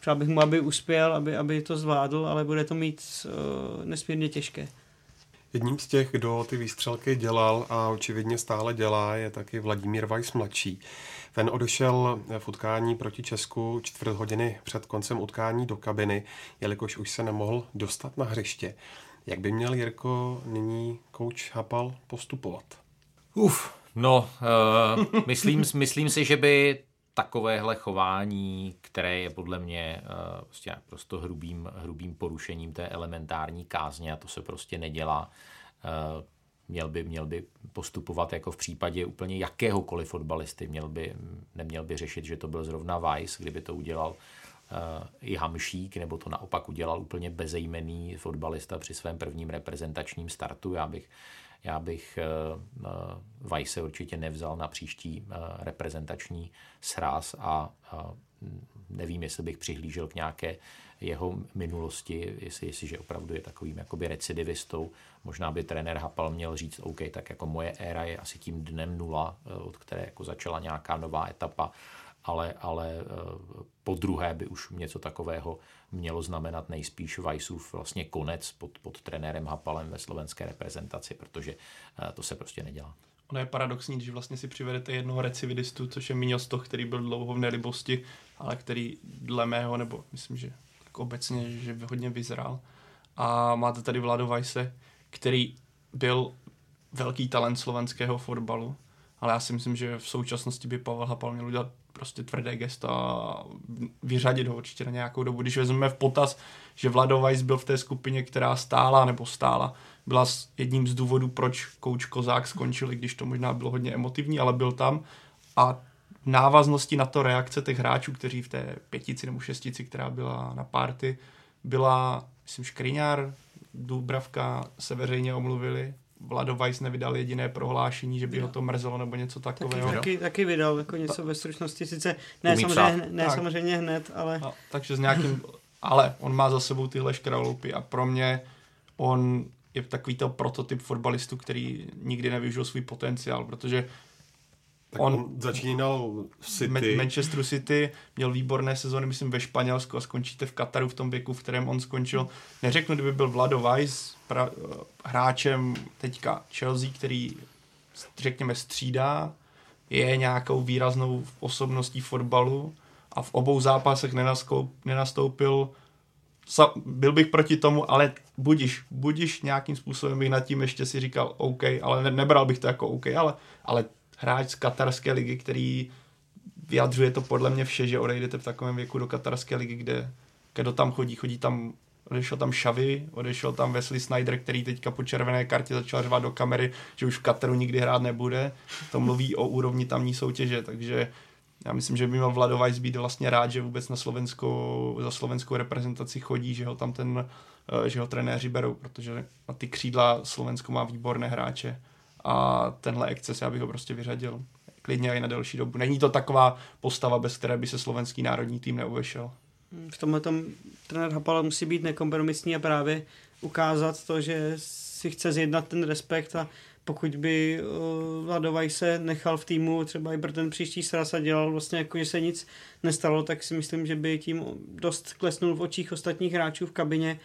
přál bych mu, aby uspěl, aby, aby to zvládl, ale bude to mít uh, nesmírně těžké. Jedním z těch, kdo ty výstřelky dělal a očividně stále dělá, je taky Vladimír Weiss mladší. Ten odešel v utkání proti Česku čtvrt hodiny před koncem utkání do kabiny, jelikož už se nemohl dostat na hřiště. Jak by měl Jirko nyní kouč Hapal postupovat? Uf, no, uh, myslím, myslím si, že by takovéhle chování, které je podle mě uh, prostě prostě hrubým, hrubým porušením té elementární kázně a to se prostě nedělá, uh, měl by, měl by postupovat jako v případě úplně jakéhokoliv fotbalisty. Měl by, neměl by řešit, že to byl zrovna Weiss, kdyby to udělal uh, i Hamšík, nebo to naopak udělal úplně bezejmený fotbalista při svém prvním reprezentačním startu. Já bych já bych Vajse určitě nevzal na příští reprezentační sraz a nevím, jestli bych přihlížel k nějaké jeho minulosti, jestli, jestliže opravdu je takovým jakoby recidivistou. Možná by trenér Hapal měl říct, OK, tak jako moje éra je asi tím dnem nula, od které jako začala nějaká nová etapa ale, ale eh, po druhé by už něco takového mělo znamenat nejspíš Vajsův vlastně konec pod, pod trenérem Hapalem ve slovenské reprezentaci, protože eh, to se prostě nedělá. Ono je paradoxní, že vlastně si přivedete jednoho recidivistu, což je Miňostoch, který byl dlouho v nelibosti, ale který dle mého, nebo myslím, že tak obecně, že hodně vyzrál. A máte tady Vlado Vajse, který byl velký talent slovenského fotbalu, ale já si myslím, že v současnosti by Pavel Hapal měl udělat prostě tvrdé gesto a vyřadit ho určitě na nějakou dobu. Když vezmeme v potaz, že Vlado Weiss byl v té skupině, která stála nebo stála, byla jedním z důvodů, proč kouč Kozák skončil, i když to možná bylo hodně emotivní, ale byl tam a návaznosti na to reakce těch hráčů, kteří v té pětici nebo šestici, která byla na party, byla, myslím, Škriňár, Dubravka se veřejně omluvili, Vlado Weiss nevydal jediné prohlášení, že by jo. ho to mrzelo nebo něco takového. Taky, taky, taky vydal jako něco Ta... ve stručnosti, sice ne, samozřejmě, ne tak. samozřejmě hned, ale... No, takže s nějakým, ale on má za sebou tyhle škraloupy a pro mě on je takový to prototyp fotbalistu, který nikdy nevyužil svůj potenciál, protože tak on, on začínal v City. Ma- Manchester City, měl výborné sezóny, myslím, ve Španělsku a skončíte v Kataru v tom věku, v kterém on skončil. Neřeknu, kdyby byl Vlado Weiss pra, hráčem teďka Chelsea, který, řekněme, střídá, je nějakou výraznou osobností fotbalu a v obou zápasech nenastoupil Sa, byl bych proti tomu, ale budiš, budiš nějakým způsobem bych nad tím ještě si říkal OK, ale ne, nebral bych to jako OK, ale, ale hráč z katarské ligy, který vyjadřuje to podle mě vše, že odejdete v takovém věku do katarské ligy, kde kdo tam chodí, chodí tam odešel tam Šavy, odešel tam Wesley Snyder, který teďka po červené kartě začal řvat do kamery, že už v Kataru nikdy hrát nebude. To mluví o úrovni tamní soutěže, takže já myslím, že by měl Vlado být vlastně rád, že vůbec na Slovensko, za slovenskou reprezentaci chodí, že ho tam ten, eh, že ho trenéři berou, protože na ty křídla Slovensko má výborné hráče a tenhle exces já bych ho prostě vyřadil. Klidně i na delší dobu. Není to taková postava, bez které by se slovenský národní tým neuvešel. V tomhle tom trenér Hapala musí být nekompromisní a právě ukázat to, že si chce zjednat ten respekt a pokud by uh, Vladovaj se nechal v týmu třeba i pro ten příští sraz a dělal vlastně jako, že se nic nestalo, tak si myslím, že by tím dost klesnul v očích ostatních hráčů v kabině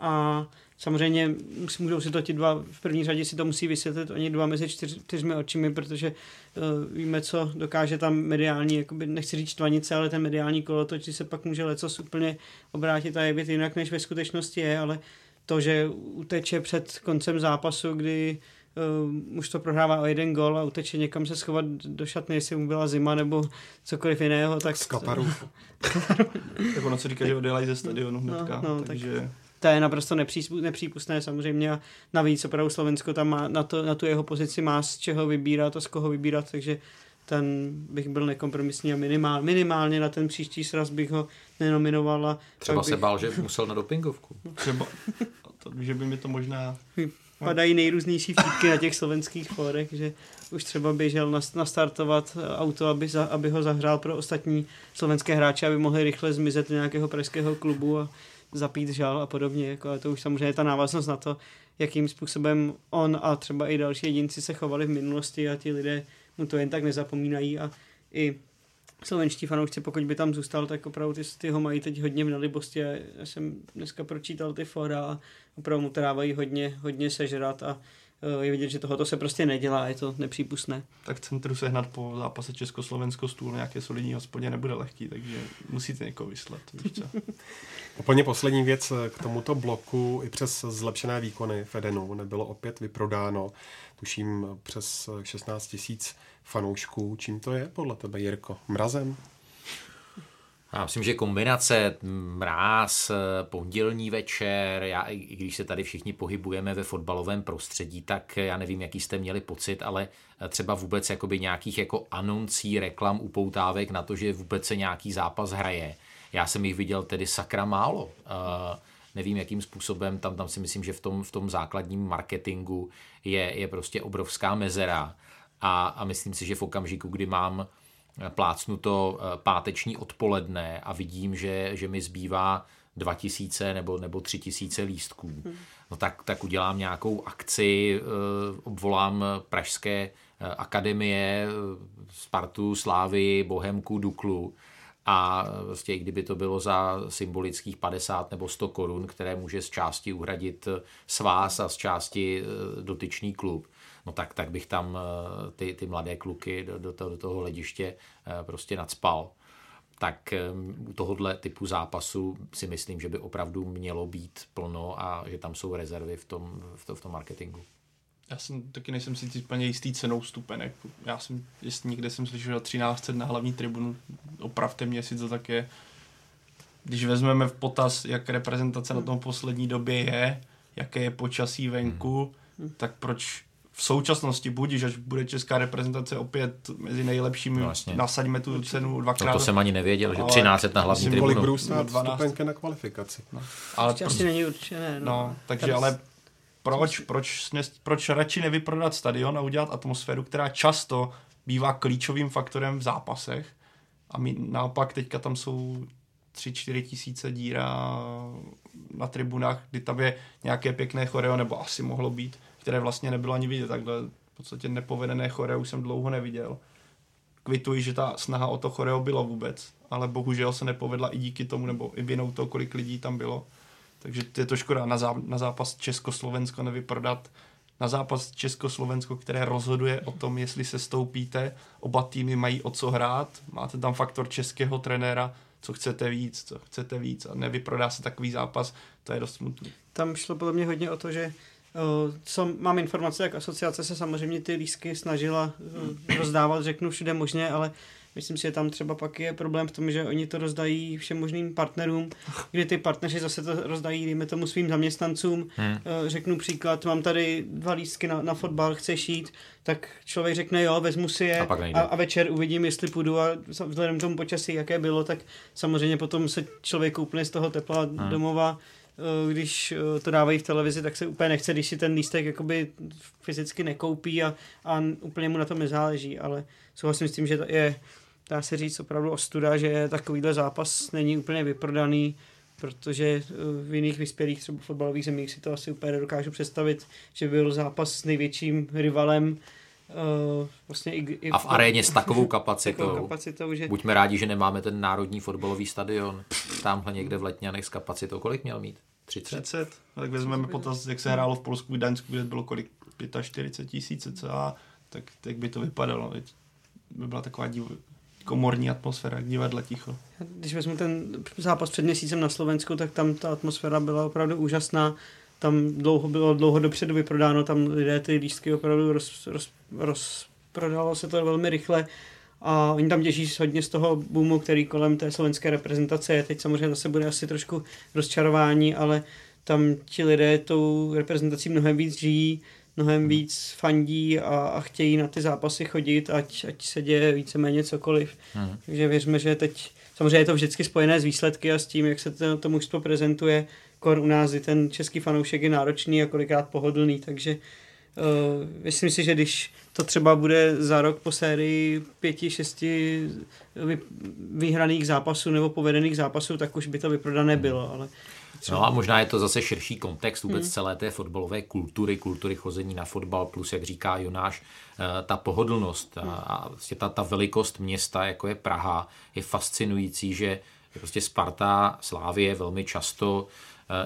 a samozřejmě můžou si to ti dva, v první řadě si to musí vysvětlit oni dva mezi čtyř, čtyřmi očimi, protože uh, víme, co dokáže tam mediální, jakoby, nechci říct štvanice, ale ten mediální kolotoč se pak může lecos úplně obrátit a jevit jinak, než ve skutečnosti je, ale to, že uteče před koncem zápasu, kdy uh, už to prohrává o jeden gol a uteče někam se schovat do šatny, jestli mu byla zima nebo cokoliv jiného, tak... Z kaparu. tak ono se říká, že odjelají ze stadionu no, hnedka, no, no, takže... Tak to je naprosto nepřípustné samozřejmě a navíc opravdu Slovensko tam má, na, to, na tu jeho pozici má z čeho vybírat a z koho vybírat, takže ten bych byl nekompromisní a minimál, minimálně na ten příští sraz bych ho nenominovala. Třeba bych... se bál, že musel na dopingovku. Třeba, to, že by mi to možná... Padají nejrůznější vtipky na těch slovenských fórech, že už třeba běžel nastartovat auto, aby, za, aby ho zahrál pro ostatní slovenské hráče, aby mohli rychle zmizet do nějakého pražského klubu a zapít žal a podobně. Jako, a to už samozřejmě je ta návaznost na to, jakým způsobem on a třeba i další jedinci se chovali v minulosti a ti lidé mu to jen tak nezapomínají a i slovenští fanoušci, pokud by tam zůstal, tak opravdu ty, ty ho mají teď hodně v nelibosti a já jsem dneska pročítal ty fora a opravdu mu to dávají hodně, hodně sežrat a je vidět, že tohoto se prostě nedělá, je to nepřípustné. Tak centru sehnat po zápase Československo stůl nějaké solidní hospodě nebude lehký, takže musíte někoho vyslat. Víš co? Úplně poslední věc k tomuto bloku. I přes zlepšené výkony Fedenu nebylo opět vyprodáno, tuším přes 16 tisíc fanoušků. Čím to je podle tebe, Jirko? Mrazem? Já myslím, že kombinace mráz, pondělní večer, já, i když se tady všichni pohybujeme ve fotbalovém prostředí, tak já nevím, jaký jste měli pocit, ale třeba vůbec jakoby nějakých jako anoncí, reklam, upoutávek na to, že vůbec se nějaký zápas hraje. Já jsem jich viděl tedy sakra málo. Uh, nevím, jakým způsobem, tam, tam si myslím, že v tom, v tom základním marketingu je, je prostě obrovská mezera. A, a myslím si, že v okamžiku, kdy mám plácnu to eh, páteční odpoledne a vidím, že, že mi zbývá 2000 nebo, nebo 3000 lístků, hmm. no tak, tak udělám nějakou akci, eh, obvolám pražské eh, akademie, Spartu, Slávy, Bohemku, Duklu a vlastně i kdyby to bylo za symbolických 50 nebo 100 korun, které může z části uhradit svás a z části dotyčný klub, no tak, tak bych tam eh, ty, ty mladé kluky do, do, toho, do toho hlediště eh, prostě nadspal. Tak eh, u tohohle typu zápasu si myslím, že by opravdu mělo být plno a že tam jsou rezervy v tom, v, to, v tom marketingu. Já jsem taky nejsem si úplně jistý cenou stupenek. Já jsem, jestli někde jsem slyšel 13 na hlavní tribunu, opravte mě, jestli to tak je. Když vezmeme v potaz, jak reprezentace na tom poslední době je, jaké je počasí venku, hmm. tak proč v současnosti budíš, až bude česká reprezentace opět mezi nejlepšími, vlastně. nasaďme tu cenu dvakrát. No to jsem ani nevěděl, že 13 na hlavní tribunu. Kolik budou stát stupenky na kvalifikaci. No. Ale prostě asi není určené. No, no takže ale proč, proč, proč radši nevyprodat stadion a udělat atmosféru, která často bývá klíčovým faktorem v zápasech a my naopak teďka tam jsou 3-4 tisíce díra na tribunách, kdy tam je nějaké pěkné choreo, nebo asi mohlo být, které vlastně nebylo ani vidět. Takhle v podstatě nepovedené choreo už jsem dlouho neviděl. Kvituji, že ta snaha o to choreo bylo vůbec, ale bohužel se nepovedla i díky tomu, nebo i vinou toho, kolik lidí tam bylo. Takže je to škoda na, zá, na zápas Československo nevyprodat. Na zápas Československo, které rozhoduje o tom, jestli se stoupíte, oba týmy mají o co hrát, máte tam faktor českého trenéra, co chcete víc, co chcete víc a nevyprodá se takový zápas, to je dost smutný. Tam šlo podle mě hodně o to, že co mám informace, jak asociace se samozřejmě ty lísky snažila rozdávat, řeknu všude možně, ale myslím si, že tam třeba pak je problém v tom, že oni to rozdají všem možným partnerům, kdy ty partneři zase to rozdají, dejme tomu svým zaměstnancům. Hmm. Řeknu příklad, mám tady dva lístky na, na fotbal, chceš jít, tak člověk řekne jo, vezmu si je a, a, a večer uvidím, jestli půjdu a vzhledem k tomu počasí, jaké bylo, tak samozřejmě potom se člověk koupne z toho tepla hmm. domova Eh, když eh, to dávají v televizi, tak se úplně nechce, když si ten lístek jakoby fyzicky nekoupí a, a úplně mu na tom nezáleží, ale souhlasím s tím, že to je, dá se říct, opravdu ostuda, že takovýhle zápas není úplně vyprodaný, protože eh, v jiných vyspělých třeba fotbalových zemích si to asi úplně nedokážu představit, že byl zápas s největším rivalem Uh, vlastně i, i a v aréně s takovou kapacitou. takovou kapacitou že... Buďme rádi, že nemáme ten národní fotbalový stadion tamhle někde v Letňanech s kapacitou. Kolik měl mít? 30? 30. Tak vezmeme potaz, jak se hrálo v Polsku, v Daňsku, kde bylo kolik? 45 tisíc cca, tak, tak by to vypadalo. By byla taková div, komorní atmosféra, jak divadle ticho. Když vezmu ten zápas před měsícem na Slovensku, tak tam ta atmosféra byla opravdu úžasná. Tam dlouho bylo dlouho dopředu vyprodáno, tam lidé ty lístky opravdu roz, roz, rozprodalo se to velmi rychle a oni tam těží hodně z toho boomu, který kolem té slovenské reprezentace je. Teď samozřejmě zase bude asi trošku rozčarování, ale tam ti lidé tou reprezentací mnohem víc žijí, mnohem víc fandí a, a chtějí na ty zápasy chodit, ať, ať se děje víceméně cokoliv. Hmm. Takže věřme, že teď samozřejmě je to vždycky spojené s výsledky a s tím, jak se to, to mužstvo prezentuje. Kor u nás i ten český fanoušek je náročný a kolikrát pohodlný, takže Uh, myslím si, že když to třeba bude za rok po sérii pěti, šesti vyhraných zápasů nebo povedených zápasů, tak už by to vyprodané bylo, ale Třeba... No a možná je to zase širší kontext vůbec hmm. celé té fotbalové kultury, kultury chození na fotbal, plus, jak říká Jonáš, eh, ta pohodlnost hmm. a vlastně ta, ta velikost města, jako je Praha, je fascinující, že prostě Sparta, Slávie velmi často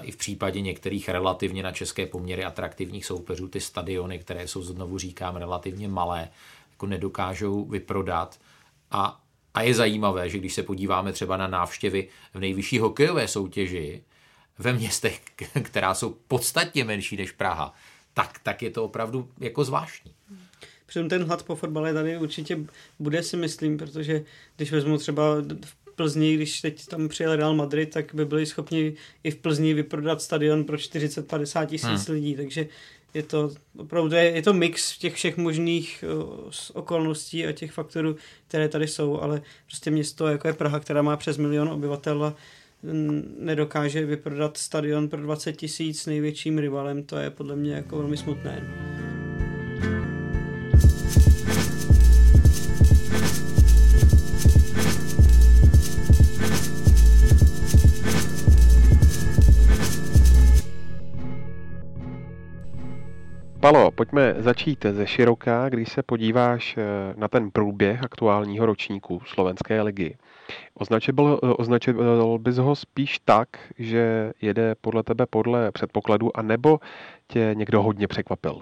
i v případě některých relativně na české poměry atraktivních soupeřů ty stadiony, které jsou, znovu říkám, relativně malé, jako nedokážou vyprodat. A, a je zajímavé, že když se podíváme třeba na návštěvy v nejvyšší hokejové soutěži ve městech, která jsou podstatně menší než Praha, tak, tak je to opravdu jako zvláštní. Přitom ten hlad po fotbale tady určitě bude, si myslím, protože když vezmu třeba v Plzni, když teď tam přijel Real Madrid, tak by byli schopni i v Plzni vyprodat stadion pro 40-50 tisíc hmm. lidí, takže je to opravdu, je, je to mix těch všech možných uh, okolností a těch faktorů, které tady jsou, ale prostě město jako je Praha, která má přes milion obyvatel a nedokáže vyprodat stadion pro 20 tisíc největším rivalem, to je podle mě jako velmi smutné. Palo, pojďme začít ze široká, když se podíváš eh, na ten průběh aktuálního ročníku slovenské ligy. Označil, eh, označil bys ho spíš tak, že jede podle tebe podle předpokladu, anebo tě někdo hodně překvapil?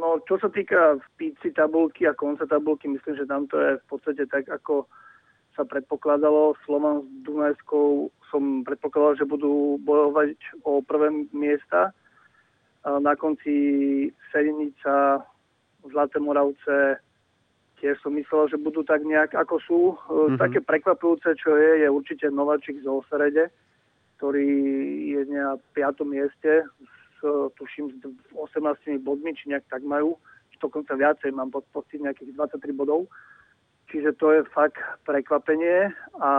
No, čo sa týka píci tabulky a konce tabulky, myslím, že tam to je v podstate tak, ako sa predpokladalo. Slovan s Dunajskou som predpokladal, že budú bojovať o prvé miesta Na konci Sedenica, Zlaté Moravce, tiež som myslel, že budú tak nejak ako sú. Mm-hmm. Také prekvapujúce, čo je, je určite Nováčik z Oserede, ktorý je na 5. mieste s, tuším, s 18 bodmi, či nejak tak majú. Dokonca viacej, mám pocit nejakých 23 bodov. Čiže to je fakt prekvapenie a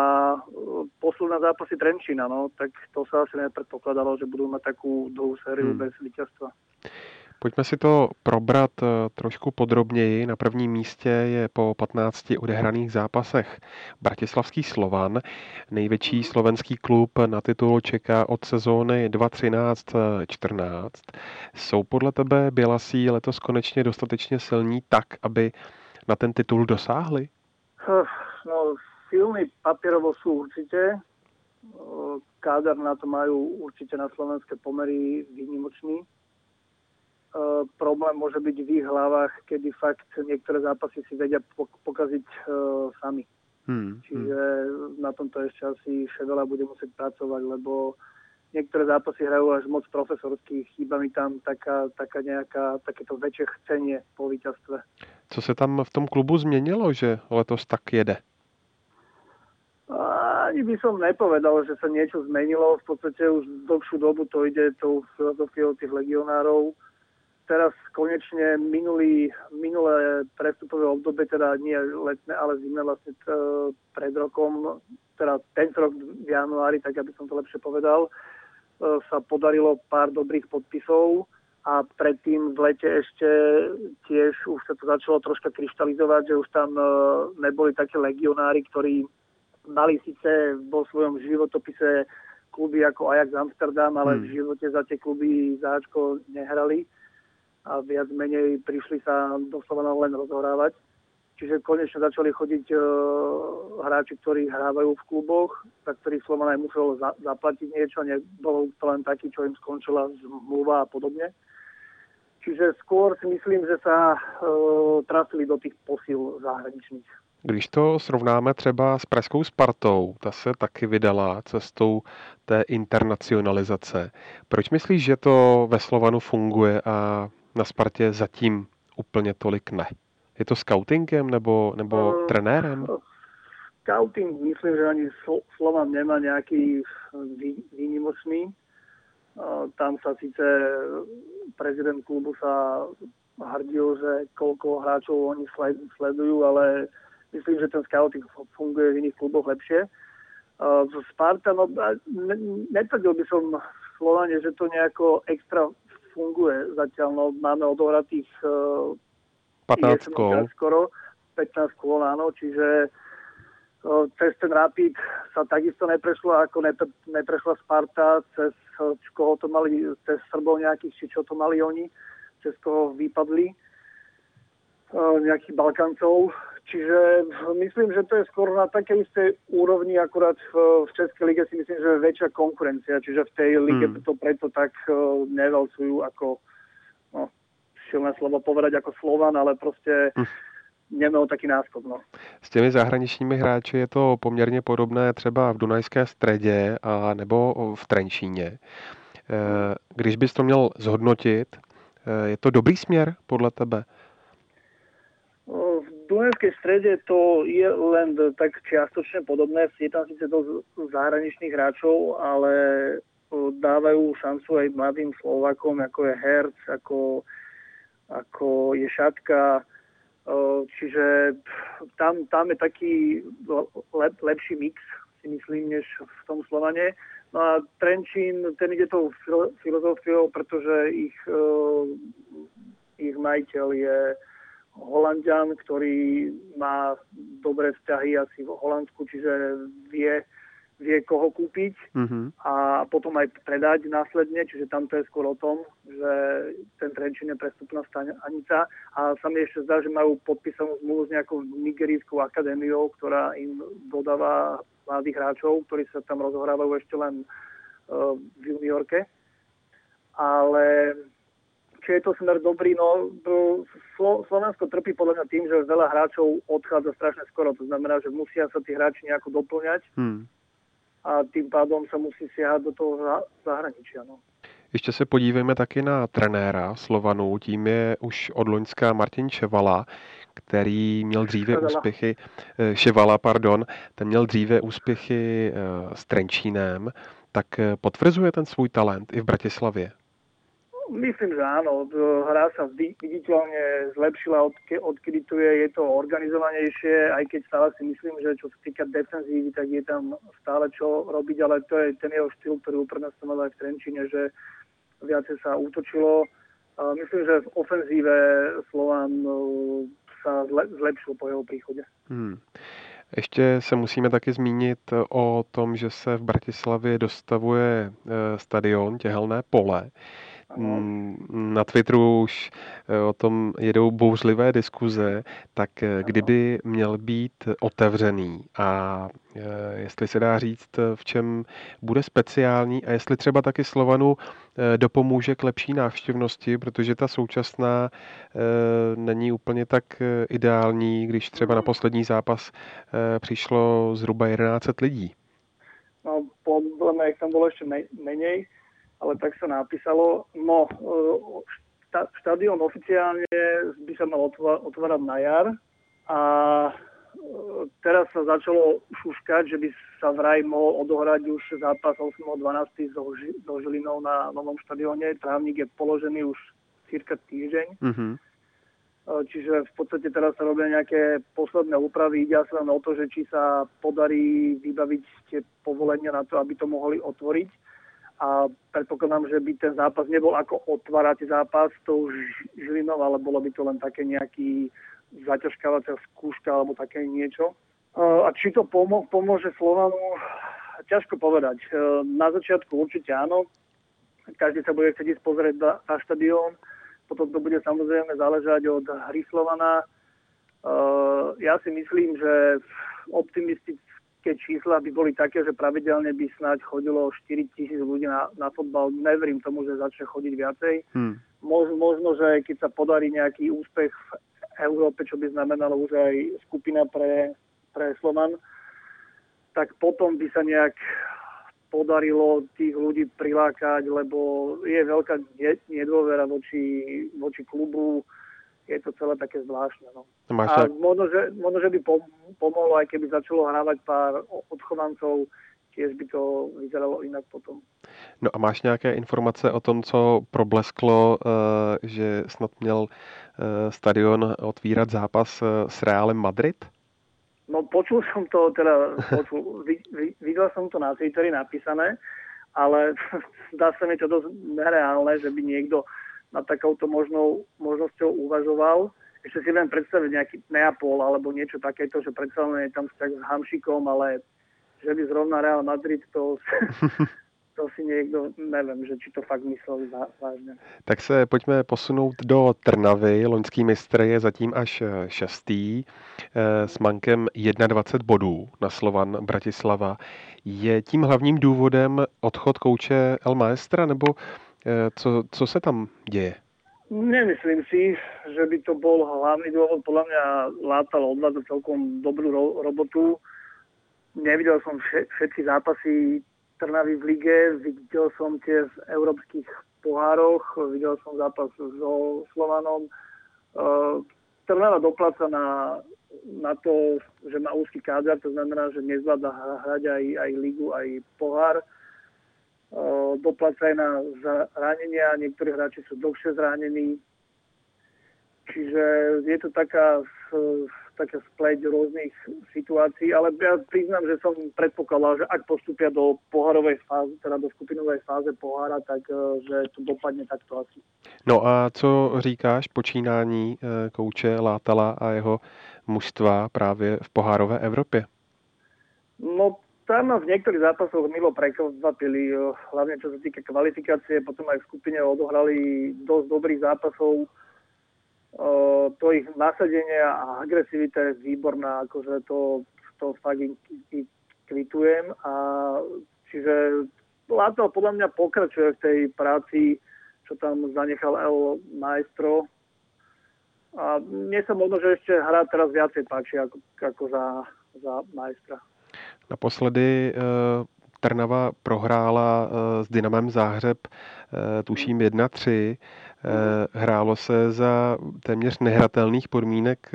posun na zápasy Trenčína, no, tak to sa asi nepredpokladalo, že budú mať takú dlhú sériu hmm. bez víťazstva. Pojďme si to probrat eh, trošku podrobněji. Na prvním místě je po 15 odehraných zápasech Bratislavský Slovan. Největší mhm. slovenský klub na titul čeká od sezóny 2013-14. Jsou podle tebe Bělasí letos konečně dostatečně silní tak, aby na ten titul dosáhli? No, silný papierovo sú určite. Kádar na to majú určite na slovenské pomery výnimočný. Problém môže byť v ich hlavách, kedy fakt niektoré zápasy si vedia pokaziť sami. Hmm, Čiže hmm. na tomto ešte asi Šedela bude musieť pracovať, lebo niektoré zápasy hrajú až moc profesorských, chýba mi tam taká, taká nejaká, takéto väčšie chcenie po víťazstve. Co se tam v tom klubu změnilo, že letos tak jede? Ani by som nepovedal, že sa niečo zmenilo. V podstate už dlhšiu dobu to ide tou filozofiou tých legionárov. Teraz konečne minulý, minulé prestupové obdobie, teda nie letné, ale zimné vlastne pred rokom, teda tento rok v januári, tak aby som to lepšie povedal, sa podarilo pár dobrých podpisov a predtým v lete ešte tiež už sa to začalo troška kryštalizovať, že už tam e, neboli také legionári, ktorí mali síce vo svojom životopise kluby ako Ajax Amsterdam, ale hmm. v živote za tie kluby záčko nehrali a viac menej prišli sa doslova len rozhrávať. Čiže konečne začali chodiť uh, hráči, ktorí hrávajú v kluboch, za ktorých Slovan aj musel za, zaplatiť niečo, nebol to len taký, čo im skončila zmluva a podobne. Čiže skôr si myslím, že sa uh, trafili do těch posil zahraničních. Když to srovnáme třeba s Pražskou Spartou, ta se taky vydala cestou té internacionalizace. Proč myslíš, že to ve Slovanu funguje a na Spartě zatím úplně tolik ne? Je to scoutingem nebo, nebo uh, trenérem? Scouting myslím, že ani Slovan nemá nějaký výnimočný. Tam sa síce prezident klubu sa hrdil, že koľko hráčov oni sledujú, ale myslím, že ten scouting funguje v iných kluboch lepšie. Sparta, no, netvrdil by som Slovane, že to nejako extra funguje. Zatiaľ no, máme odohratých 15 kol. skoro, 15 kol, áno, čiže cez ten Rapid sa takisto neprešlo, ako neprešla Sparta, cez koho to mali, cez Srbov nejakých, či čo to mali oni, cez koho vypadli nejakých Balkancov. Čiže myslím, že to je skoro na také isté úrovni, akurát v, v Českej lige si myslím, že je väčšia konkurencia, čiže v tej lige hmm. to preto tak nevalcujú ako, no, silné slovo povedať ako Slovan, ale proste hmm neměl taky náskok. No. S těmi zahraničními hráči je to poměrně podobné třeba v Dunajské středě a nebo v Trenčíně. Eh, když bys to měl zhodnotit, eh, je to dobrý směr podle tebe? V Dunajskej strede to je len tak čiastočne podobné. Je tam síce to zahraničných hráčov, ale dávajú šancu aj mladým Slovakom, ako je Herc, ako, ako je Šatka, Čiže tam, tam je taký lep, lepší mix, si myslím, než v tom Slovane. No a Trenčín, ten ide tou filozofiou, pretože ich, ich majiteľ je Holandian, ktorý má dobré vzťahy asi v Holandsku, čiže vie, vie koho kúpiť mm-hmm. a potom aj predať následne, čiže tam to je skôr o tom, že ten Trenčín je prestupná stanica a sa mi ešte zdá, že majú podpísanú zmluvu s nejakou nigerijskou akadémiou, ktorá im dodáva mladých hráčov, ktorí sa tam rozohrávajú ešte len uh, v juniorke. Ale či je to smer dobrý, no Slo- Slovensko trpí podľa mňa tým, že veľa hráčov odchádza strašne skoro. To znamená, že musia sa tí hráči nejako doplňať. Hmm a tým pádom sa musí siahať do toho zahraničia. No. Ještě se podívejme taky na trenéra Slovanu, tím je už od Loňská Martin Čevala, který měl dříve Ševala. úspěchy, eh, Ševala, pardon, ten měl dříve úspěchy eh, s Trenčínem, tak eh, potvrzuje ten svůj talent i v Bratislavě? Myslím, že áno. Hra sa viditeľne zlepšila, od, odkedy tu je, je to organizovanejšie, aj keď stále si myslím, že čo sa týka defenzívy, tak je tam stále čo robiť, ale to je ten jeho štýl, ktorý uprednostňoval aj v Trenčine, že viacej sa útočilo. Myslím, že v ofenzíve Slovan sa zlepšil po jeho príchode. Hmm. Ještě se musíme taky zmínit o tom, že se v Bratislavě dostavuje eh, stadion Těhelné pole. Mm, na Twitteru už eh, o tom jedou bouřlivé diskuze, tak eh, kdyby měl být otevřený a eh, jestli se dá říct, v čem bude speciální a jestli třeba taky Slovanu dopomůže k lepší návštěvnosti, protože ta současná není úplně tak ideální, když třeba na poslední zápas přišlo zhruba 11 lidí. No, podle mě tam bylo ještě méně ale tak sa napísalo. No, e, štadión oficiálne by sa mal otvárať na jar a e, teraz sa začalo šuškať, že by sa vraj mohol odohrať už zápas 8.12. so Žilinou na novom štadióne. Trávnik je položený už cirka týždeň. Mm-hmm. Čiže v podstate teraz sa robia nejaké posledné úpravy. Ide sa len o to, že či sa podarí vybaviť tie povolenia na to, aby to mohli otvoriť a predpokladám, že by ten zápas nebol ako otvárať zápas tou Žilinou, ale bolo by to len také nejaký zaťažkávacia skúška alebo také niečo. A či to pomô- pomôže Slovanu, ťažko povedať. Na začiatku určite áno. Každý sa bude chcieť ísť pozrieť na, na štadión. Potom to bude samozrejme záležať od hry Slovana. Ja si myslím, že optimisticky tie čísla by boli také, že pravidelne by snáď chodilo 4 tisíc ľudí na, na fotbal. Neverím tomu, že začne chodiť viacej. Hmm. Mož, možno, že keď sa podarí nejaký úspech v Európe, čo by znamenalo už aj skupina pre, pre Slovan, tak potom by sa nejak podarilo tých ľudí prilákať, lebo je veľká nedôvera voči, voči klubu je to celé také zvláštne. No. Máš a možno že, možno, že by pomohlo, aj keby začalo hrávať pár odchovancov, tiež by to vyzeralo inak potom. No a máš nějaké informace o tom, co problesklo, eh, že snad měl eh, stadion otvírat zápas eh, s Realem Madrid? No počul som to, teda počul, videl som to na Twitteri napísané, ale zdá sa mi to dosť nereálne, že by niekto nad takouto možnou, možnosťou uvažoval. Ešte si viem predstaviť nejaký Neapol alebo niečo takéto, že predsa len je tam vzťah s Hamšikom, ale že by zrovna Real Madrid to, to si niekto, nevím, že či to fakt myslel vážně. Tak se pojďme posunout do Trnavy. Loňský mistr je zatím až eh, šestý eh, s mankem 21 bodů na Slovan Bratislava. Je tím hlavním důvodem odchod kouče El Maestra nebo co, co se tam děje? Nemyslím si, že by to bol hlavný dôvod. Podľa mňa Látal odvádza celkom dobrú ro- robotu. Nevidel som všetky zápasy Trnavy v lige, videl som tie v európskych pohároch, videl som zápas so Slovanom. Uh, Trnava dopláca na, na to, že má úzky káder, to znamená, že nezvláda hrať aj, aj ligu, aj pohár. Uh, dopláca aj na zranenia, niektorí hráči sú dlhšie zranení. Čiže je to taká, taká spleť rôznych situácií, ale ja priznám, že som predpokladal, že ak postupia do pohárovej fáze, teda do skupinovej fáze pohára, tak e, že to dopadne takto asi. No a co říkáš počínání e, kouče Látala a jeho mužstva právě v pohárové Evropě? No tam v niektorých zápasoch milo prekvapili, hlavne čo sa týka kvalifikácie, potom aj v skupine odohrali dosť dobrých zápasov. To ich nasadenie a agresivita je výborná, akože to, to fakt kvitujem. A čiže Láto podľa mňa pokračuje v tej práci, čo tam zanechal El Maestro. A mne sa možno, že ešte hrá teraz viacej páči ako, ako za, za Maestra. Naposledy eh, Trnava prohrála eh, s Dynamem Záhřeb tuším 1-3. Hrálo se za téměř nehratelných podmínek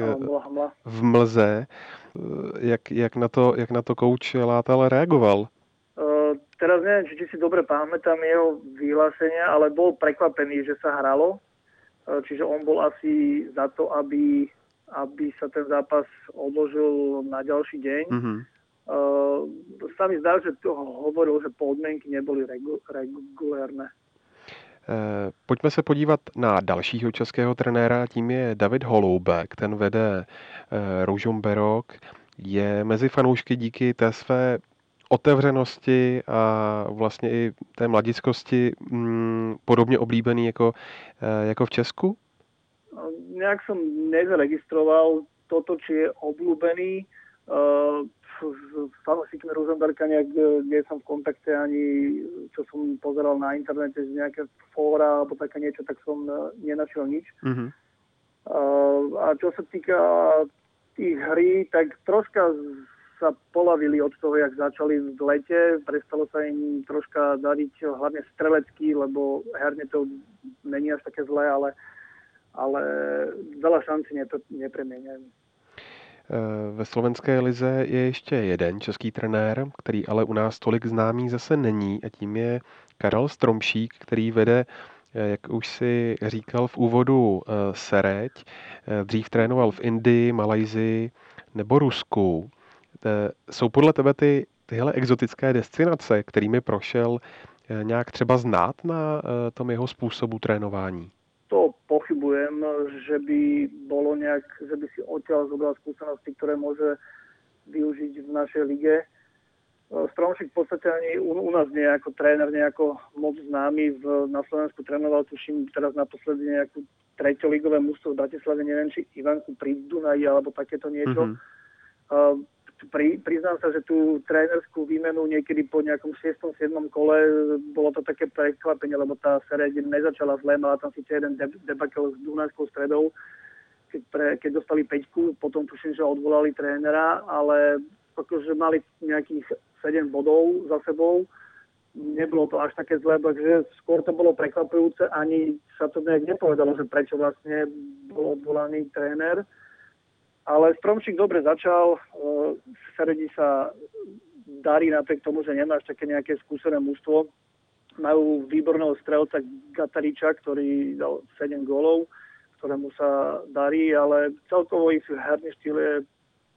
v mlze. Jak, jak, na to, jak na to kouč Látal reagoval? Teraz neviem, či, či si dobre pamätám jeho vyhlásenia, ale bol prekvapený, že sa hralo. Čiže on bol asi za to, aby, aby sa ten zápas odložil na ďalší deň. Mm-hmm. Uh, sa mi zdá, že to hovoril, že podmienky neboli regu, regulérne. Eh, pojďme se podívat na dalšího českého trenéra, tím je David Holoubek, ten vede eh, Ružomberok, je mezi fanoušky díky té své otevřenosti a vlastně i té mladickosti mm, podobně oblíbený jako, eh, jako v Česku? Nejak som nezaregistroval toto, či je obľúbený. S fanúšikmi Rosenberga, kde som v kontakte ani, čo som pozeral na internete, z nejaké fóra alebo také niečo, tak som nenašiel nič. Mm-hmm. A čo sa týka tých hry, tak troška sa polavili od toho, jak začali v lete. Prestalo sa im troška dariť hlavne strelecky, lebo herne to není až také zlé, ale, ale veľa šancí nepremieňajú. Ve slovenské lize je ještě jeden český trenér, který ale u nás tolik známý zase není a tím je Karel Stromšík, který vede, jak už si říkal v úvodu, Sereď. Dřív trénoval v Indii, Malajzii nebo Rusku. Eh, jsou podle tebe ty, tyhle exotické destinace, kterými prošel, eh, nějak třeba znát na eh, tom jeho způsobu trénování? To pochybujem, že by bolo nejak, že by si odtiaľ zobral skúsenosti, ktoré môže využiť v našej lige. Stromšik v podstate ani u, u nás nie ako tréner nejako moc známy. V, na Slovensku trénoval, tuším, teraz naposledy nejakú treťoligové mústvo v Bratislave, neviem, či Ivanku pri Dunaji alebo takéto niečo. Mm-hmm. Uh, pri, priznám sa, že tú trénerskú výmenu niekedy po nejakom 6. 7. kole bolo to také prekvapenie, lebo tá séria nezačala zle, mala tam síce jeden debakel s Dunajskou stredou, keď, pre, keď dostali peťku, potom tuším, že odvolali trénera, ale akože mali nejakých 7 bodov za sebou, nebolo to až také zlé, takže skôr to bolo prekvapujúce, ani sa to nejak nepovedalo, že prečo vlastne bol odvolaný tréner. Ale Stromčík dobre začal, v e, Seredi sa darí napriek tomu, že nemáš také nejaké skúsené mužstvo. Majú výborného strelca Gatariča, ktorý dal 7 gólov, ktorému sa darí, ale celkovo ich herný štýl je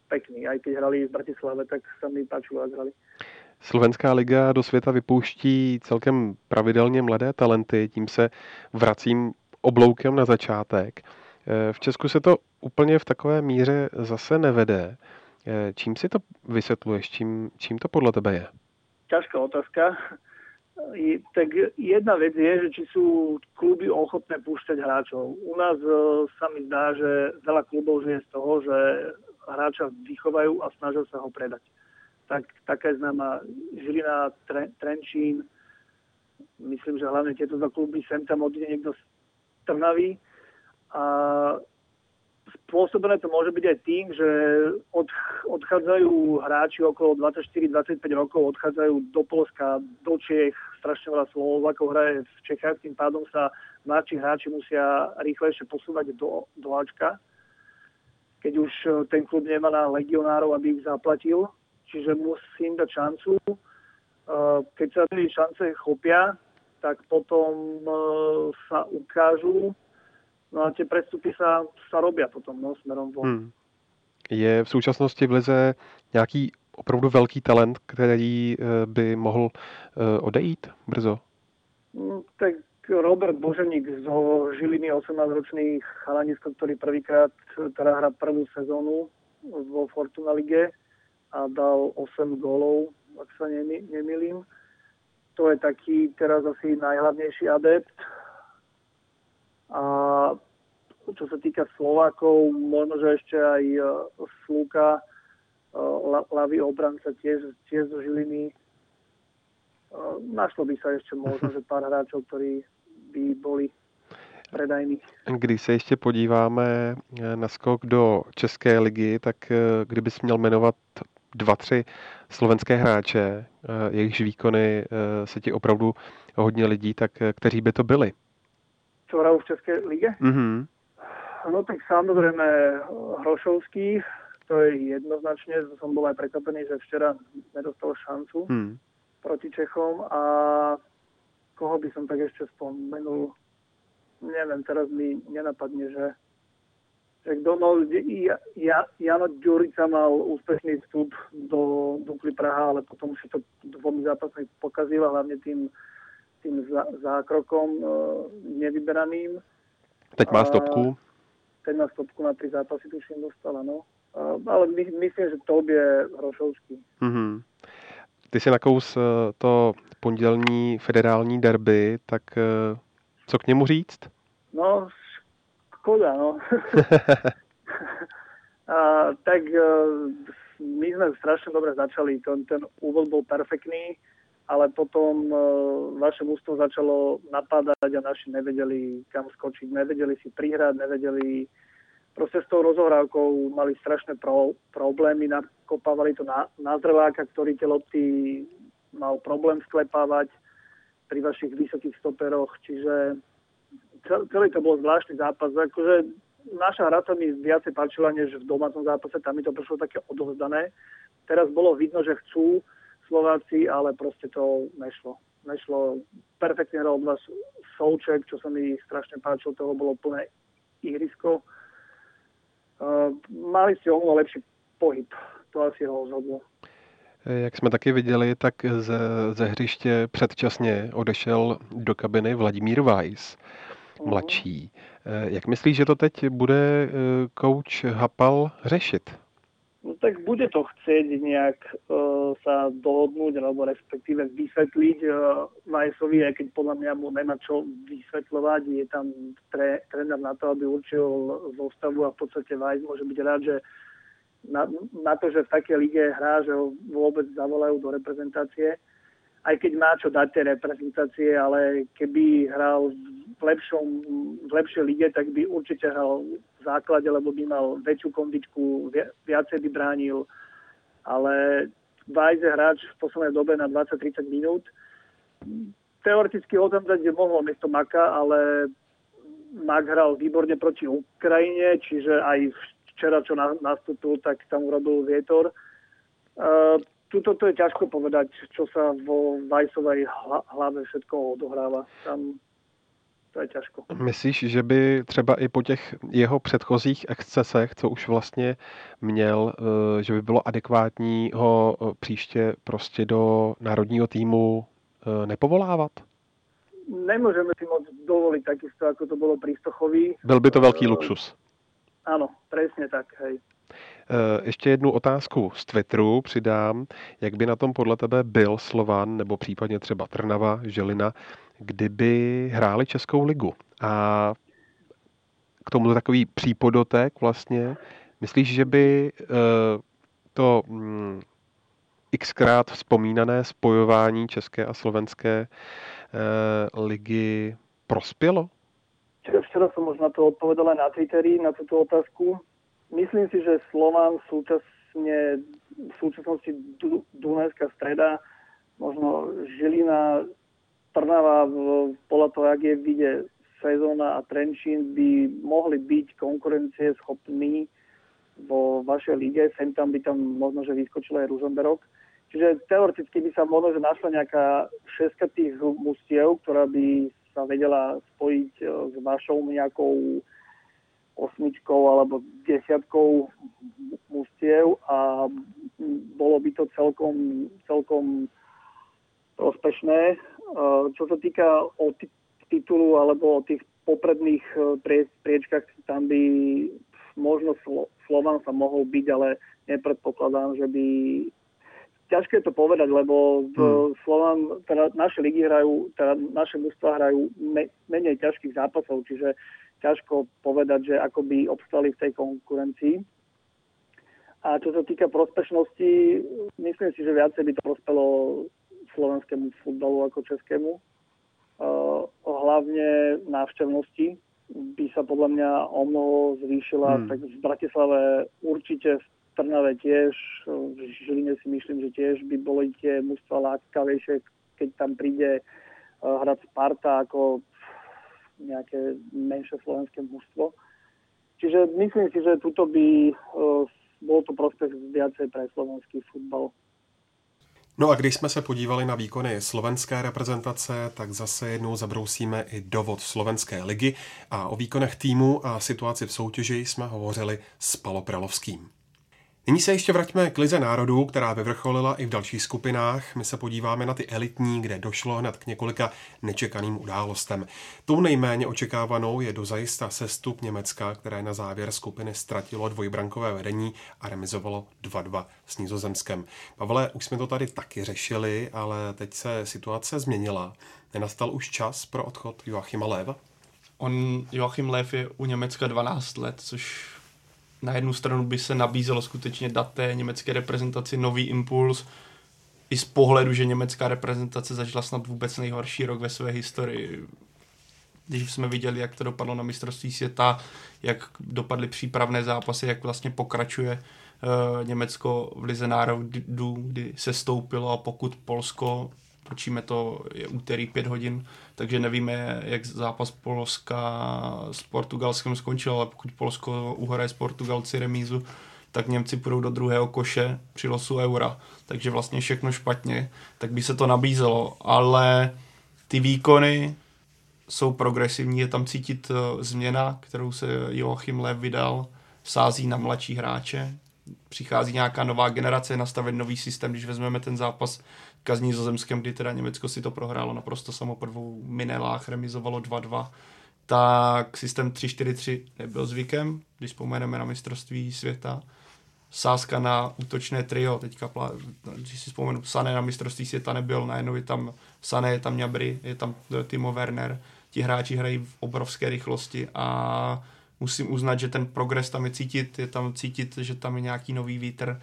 pekný. Aj keď hrali v Bratislave, tak sa mi páčilo, ak hrali. Slovenská liga do světa vypouští celkem pravidelně mladé talenty, tím se vracím obloukem na začátek. E, v Česku se to úplně v takové míře zase nevede. Eh, čím si to vysvětluješ? Čím, čím to podle tebe je? Ťažká otázka. Tak jedna vec je, že či sú kluby ochotné púšťať hráčov. U nás eh, sa mi zdá, že veľa klubov žije z toho, že hráča vychovajú a snažia sa ho predať. Tak, taká je známa Žilina, Tre, Trenčín. Myslím, že hlavne tieto dva kluby sem tam odíde niekto z Trnavy. A spôsobené to môže byť aj tým, že od, odchádzajú hráči okolo 24-25 rokov, odchádzajú do Polska, do Čech, strašne veľa Slovákov hraje v Čechách, tým pádom sa mladší hráči musia rýchlejšie posúvať do, do Ačka, keď už e, ten klub nemá na legionárov, aby ich zaplatil. Čiže musím dať šancu. E, keď sa tie šance chopia, tak potom e, sa ukážu No a tie prestupy sa, sa robia potom no, smerom von. Hmm. Je v současnosti v Lize nějaký opravdu velký talent, který eh, by mohl eh, odejít brzo? No, tak Robert Boženík z Žiliny, 18-ročný chalanisko, ktorý prvýkrát teda hrá prvú sezónu vo Fortuna Lige a dal 8 gólov, ak sa nemýlim. To je taký teraz asi najhlavnejší adept a čo sa týka Slovákov, možno, že ešte aj e, Sluka, e, obranca tiež, tiež zo Žiliny. E, našlo by sa ešte možno, že pár hráčov, ktorí by boli predajní. Když se ještě podíváme na skok do České ligy, tak kdybys měl jmenovat dva, tři slovenské hráče, jejichž výkony se ti opravdu hodně lidí, tak kteří by to byli? Co hrajou v České lige? Mm-hmm. No tak samozrejme Hrošovský, to je jednoznačne, som bol aj prekvapený, že včera nedostal šancu hmm. proti Čechom a koho by som tak ešte spomenul, neviem, teraz mi nenapadne, že, že kto no, ja, ja, Jano Ďurica mal úspešný vstup do Dukly Praha, ale potom si to dvomi zápasmi pokazil, hlavne tým, tým zákrokom uh, nevyberaným. Teď má stopku. Teď má stopku na tri zápasy, tuším, dostala, no ale my, myslím, že to je Hrošovský. Mm-hmm. Ty si nakous eh, to pondělní federální derby, tak eh, co k němu říct? No, škoda, no. a, tak eh, my sme strašne dobre začali. Ten, ten úvod bol perfektný, ale potom vaše mústvo začalo napádať a naši nevedeli kam skočiť. Nevedeli si prihrať, nevedeli proste s tou rozohrávkou mali strašné pro, problémy, nakopávali to na, na zdrváka, ktorý tie lopty mal problém sklepávať pri vašich vysokých stoperoch, čiže celý to bol zvláštny zápas. Akože naša hra sa mi viacej páčila, než v domácom zápase, tam mi to prišlo také odovzdané. Teraz bolo vidno, že chcú Slováci, ale proste to nešlo. Nešlo. Perfektne hral od vás Souček, čo sa mi strašne páčilo, toho bolo plné ihrisko Uh, mali ste o lepší pohyb. To asi ho rozhodlo. Jak jsme taky viděli, tak ze, ze hřiště předčasně odešel do kabiny Vladimír Weiss, mhm. mladší. Uh-huh. Jak myslíš, že to teď bude kouč Hapal řešit? No tak bude to chcieť nejak uh, sa dohodnúť, alebo respektíve vysvetliť uh, Vajsovi, aj keď podľa mňa mu nemá čo vysvetľovať. Je tam tre, tréner na to, aby určil zostavu a v podstate Vajs môže byť rád, že na, na to, že v takej lige hrá, že ho vôbec zavolajú do reprezentácie. Aj keď má čo dať tie reprezentácie, ale keby hral v, lepšom, v lepšej lige, tak by určite hral v základe, lebo by mal väčšiu kondičku, viacej by bránil. Ale Vajs je hráč v poslednej dobe na 20-30 minút. Teoreticky o tom že mohol miesto Maka, ale Mak hral výborne proti Ukrajine, čiže aj včera, čo nastúpil, tak tam urobil vietor. Uh, tuto to je ťažko povedať, čo sa vo Vajsovej hlave všetko odohráva. Tam to je těžko. Myslíš, že by třeba i po těch jeho předchozích excesech, co už vlastně měl, eh, že by bylo adekvátní ho eh, příště prostě do národního týmu eh, nepovolávat? Nemůžeme si moc dovolit takisto, jako to bylo pri Stochovi. Byl by to velký luxus. Ano, přesně tak, hej. Ještě jednu otázku z Twitteru přidám. Jak by na tom podle tebe byl Slovan nebo případně třeba Trnava, Želina, kdyby hráli Českou ligu. A k tomu takový přípodotek vlastně. Myslíš, že by eh, to mm, xkrát vzpomínané spojování české a slovenské eh, ligy prospělo? Včera som možná to odpovedal na Twitteri na túto otázku. Myslím si, že Slován súčasne v súčasnosti Dunajská streda, možno Žilina Trnava podľa toho, jak je vidie sezóna a Trenčín by mohli byť konkurencie schopní vo vašej lige. Sem tam by tam možno, že vyskočil aj Ružomberok. Čiže teoreticky by sa možno, že našla nejaká šestka tých mustiev, ktorá by sa vedela spojiť e, s vašou nejakou osmičkou alebo desiatkou mustiev a bolo by to celkom, celkom prospešné. Čo sa týka o titulu alebo o tých popredných e, priečkách, tam by možno Slovan sa mohol byť, ale nepredpokladám, že by ťažké to povedať, lebo v hmm. Slovan, teda naše ligy hrajú, teda naše mužstva hrajú me, menej ťažkých zápasov, čiže ťažko povedať, že ako by obstali v tej konkurencii. A čo sa týka prospešnosti, myslím si, že viacej by to prospelo slovenskému futbalu ako českému. Uh, hlavne návštevnosti by sa podľa mňa o mnoho zvýšila, hmm. tak v Bratislave určite v Trnave tiež, v Žiline si myslím, že tiež by boli tie mužstva lákavejšie, keď tam príde hrať Sparta ako nejaké menšie slovenské mužstvo. Čiže myslím si, že tuto by bol to prospech viacej pre slovenský futbal. No a když jsme se podívali na výkony slovenské reprezentace, tak zase jednou zabrousíme i dovod slovenské ligy a o výkonech týmu a situaci v soutěži jsme hovořili s Paloprelovským. Nyní se ještě vraťme k Lize národů, která vyvrcholila i v dalších skupinách. My se podíváme na ty elitní, kde došlo hned k několika nečekaným událostem. Tou nejméně očekávanou je dozajista sestup Německa, které na závěr skupiny ztratilo dvojbrankové vedení a remizovalo 2-2 s Nizozemskem. Pavle, už jsme to tady taky řešili, ale teď se situace změnila. Nenastal už čas pro odchod Joachima Léva? On, Joachim Lev je u Německa 12 let, což na jednu stranu by se nabízelo skutečně dát té německé reprezentaci nový impuls, i z pohledu, že německá reprezentace zažila snad vůbec nejhorší rok ve své historii. Když jsme viděli, jak to dopadlo na mistrovství světa, jak dopadly přípravné zápasy, jak vlastně pokračuje uh, Německo v Lize národů, kdy se stoupilo a pokud Polsko točíme to, je úterý 5 hodin, takže nevíme, jak zápas Polska s Portugalskem skončil, ale pokud Polsko uhraje s Portugalci remízu, tak Němci půjdou do druhého koše při losu eura. Takže vlastně všechno špatně, tak by se to nabízelo. Ale ty výkony jsou progresivní, je tam cítit eh, změna, kterou se Joachim Lev vydal, sází na mladší hráče, přichází nějaká nová generace, nastavit nový systém, když vezmeme ten zápas s Nizozemskem, kdy teda Německo si to prohrálo naprosto samo po dvou minelách, remizovalo 2-2, tak systém 3-4-3 nebyl zvykem, když vzpomeneme na mistrovství světa. Sázka na útočné trio, teďka, když si vzpomenu, Sané na mistrovství světa nebyl, najednou je tam Sané, je tam Ňabry, je tam Timo Werner, ti hráči hrají v obrovské rychlosti a musím uznat, že ten progres tam je cítit, je tam cítit, že tam je nějaký nový vítr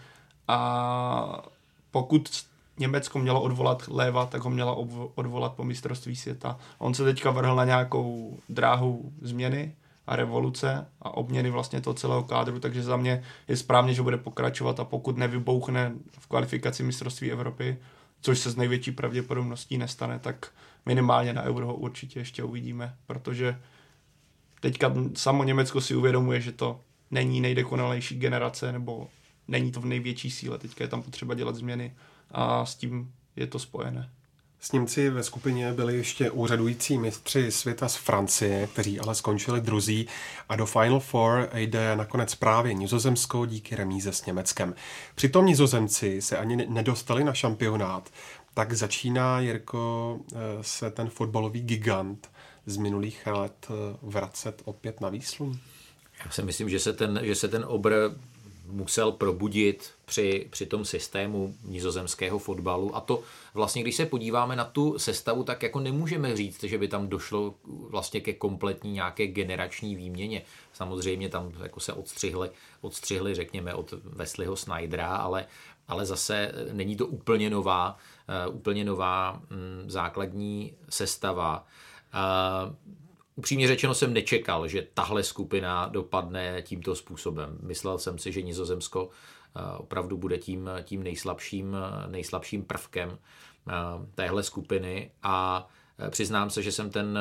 a pokud Německo mělo odvolat Léva, tak ho měla odvolat po mistrovství světa. On se teďka vrhl na nějakou dráhu změny a revoluce a obměny vlastně toho celého kádru, takže za mě je správně, že bude pokračovat a pokud nevybouchne v kvalifikaci mistrovství Evropy, což se z největší pravděpodobností nestane, tak minimálně na Euro určitě ještě uvidíme, protože teďka samo Německo si uvědomuje, že to není nejdekonalejší generace nebo není to v největší síle, teďka je tam potřeba dělat změny a s tím je to spojené. S Němci ve skupině byli ještě úřadující mistři světa z Francie, kteří ale skončili druzí a do Final Four jde nakonec právě Nizozemsko díky remíze s Německem. Přitom Nizozemci se ani nedostali na šampionát, tak začíná, Jirko, eh, se ten fotbalový gigant z minulých let eh, vracet opět na výslum? Já si myslím, že se ten, že se ten obr musel probudit při, při tom systému nizozemského fotbalu. A to vlastně, když se podíváme na tu sestavu, tak jako nemůžeme říct, že by tam došlo vlastně ke kompletní nějaké generační výměně. Samozřejmě tam jako se odstřihli, odstřihli řekněme, od Wesleyho Snydera, ale, ale zase není to úplně nová, uh, úplně nová um, základní sestava. Uh, Upřímně řečeno jsem nečekal, že tahle skupina dopadne tímto způsobem. Myslel jsem si, že Nizozemsko eh, opravdu bude tím, tím nejslabším, nejslabším prvkem téhle skupiny. A eh, Přiznám se, že jsem ten,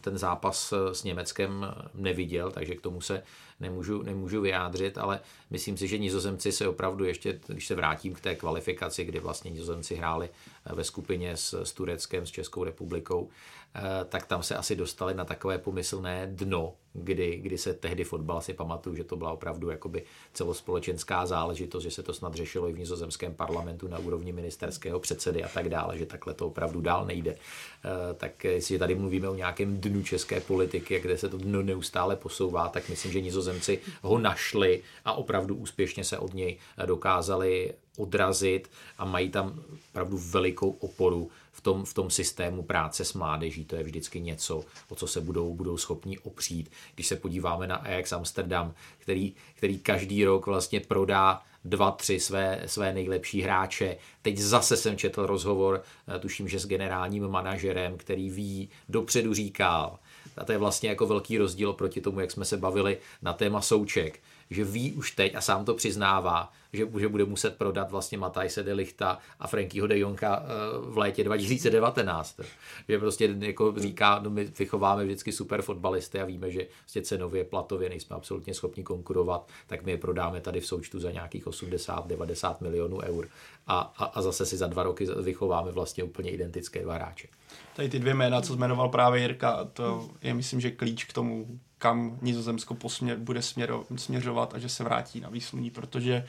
ten zápas s Německem neviděl, takže k tomu se nemůžu, nemůžu vyjádřit, ale myslím si, že nizozemci se opravdu ještě, když se vrátím k té kvalifikaci, kdy vlastně nizozemci hráli ve skupině s, s Tureckem, s Českou republikou, Eh, tak tam se asi dostali na takové pomyslné dno, kdy, kdy se tehdy fotbal si pamatuju, že to byla opravdu jakoby celospolečenská záležitost, že se to snad řešilo i v nizozemském parlamentu na úrovni ministerského předsedy a tak dále, že takhle to opravdu dál nejde. Eh, tak jestli tady mluvíme o nějakém dnu české politiky, kde se to dno neustále posouvá, tak myslím, že nizozemci ho našli a opravdu úspěšně se od něj dokázali odrazit a mají tam opravdu velikou oporu v tom, v tom systému práce s mládeží. To je vždycky něco, o co se budou, budou schopni opřít. Když se podíváme na Ajax Amsterdam, který, který každý rok vlastně prodá dva, tři své, své nejlepší hráče. Teď zase jsem četl rozhovor, eh, tuším, že s generálním manažerem, který ví, dopředu říkal, a to je vlastně jako velký rozdíl proti tomu, jak jsme se bavili na téma souček, že ví už teď a sám to přiznává, že, že bude muset prodat vlastně Matajse de Lichta a Frankyho de Jonka eh, v létě 2019. Že prostě jako říká, no my vychováme vždycky super fotbalisty a víme, že vlastně cenově, platově nejsme absolutně schopni konkurovat, tak my je prodáme tady v součtu za nějakých 80-90 milionů eur a, a, a zase si za dva roky vychováme vlastně úplně identické dva hráče. Tady ty dvě jména, co jmenoval právě Jirka, to je myslím, že klíč k tomu, kam Nizozemsko posměr, bude směro, směřovat a že se vrátí na výsluní, protože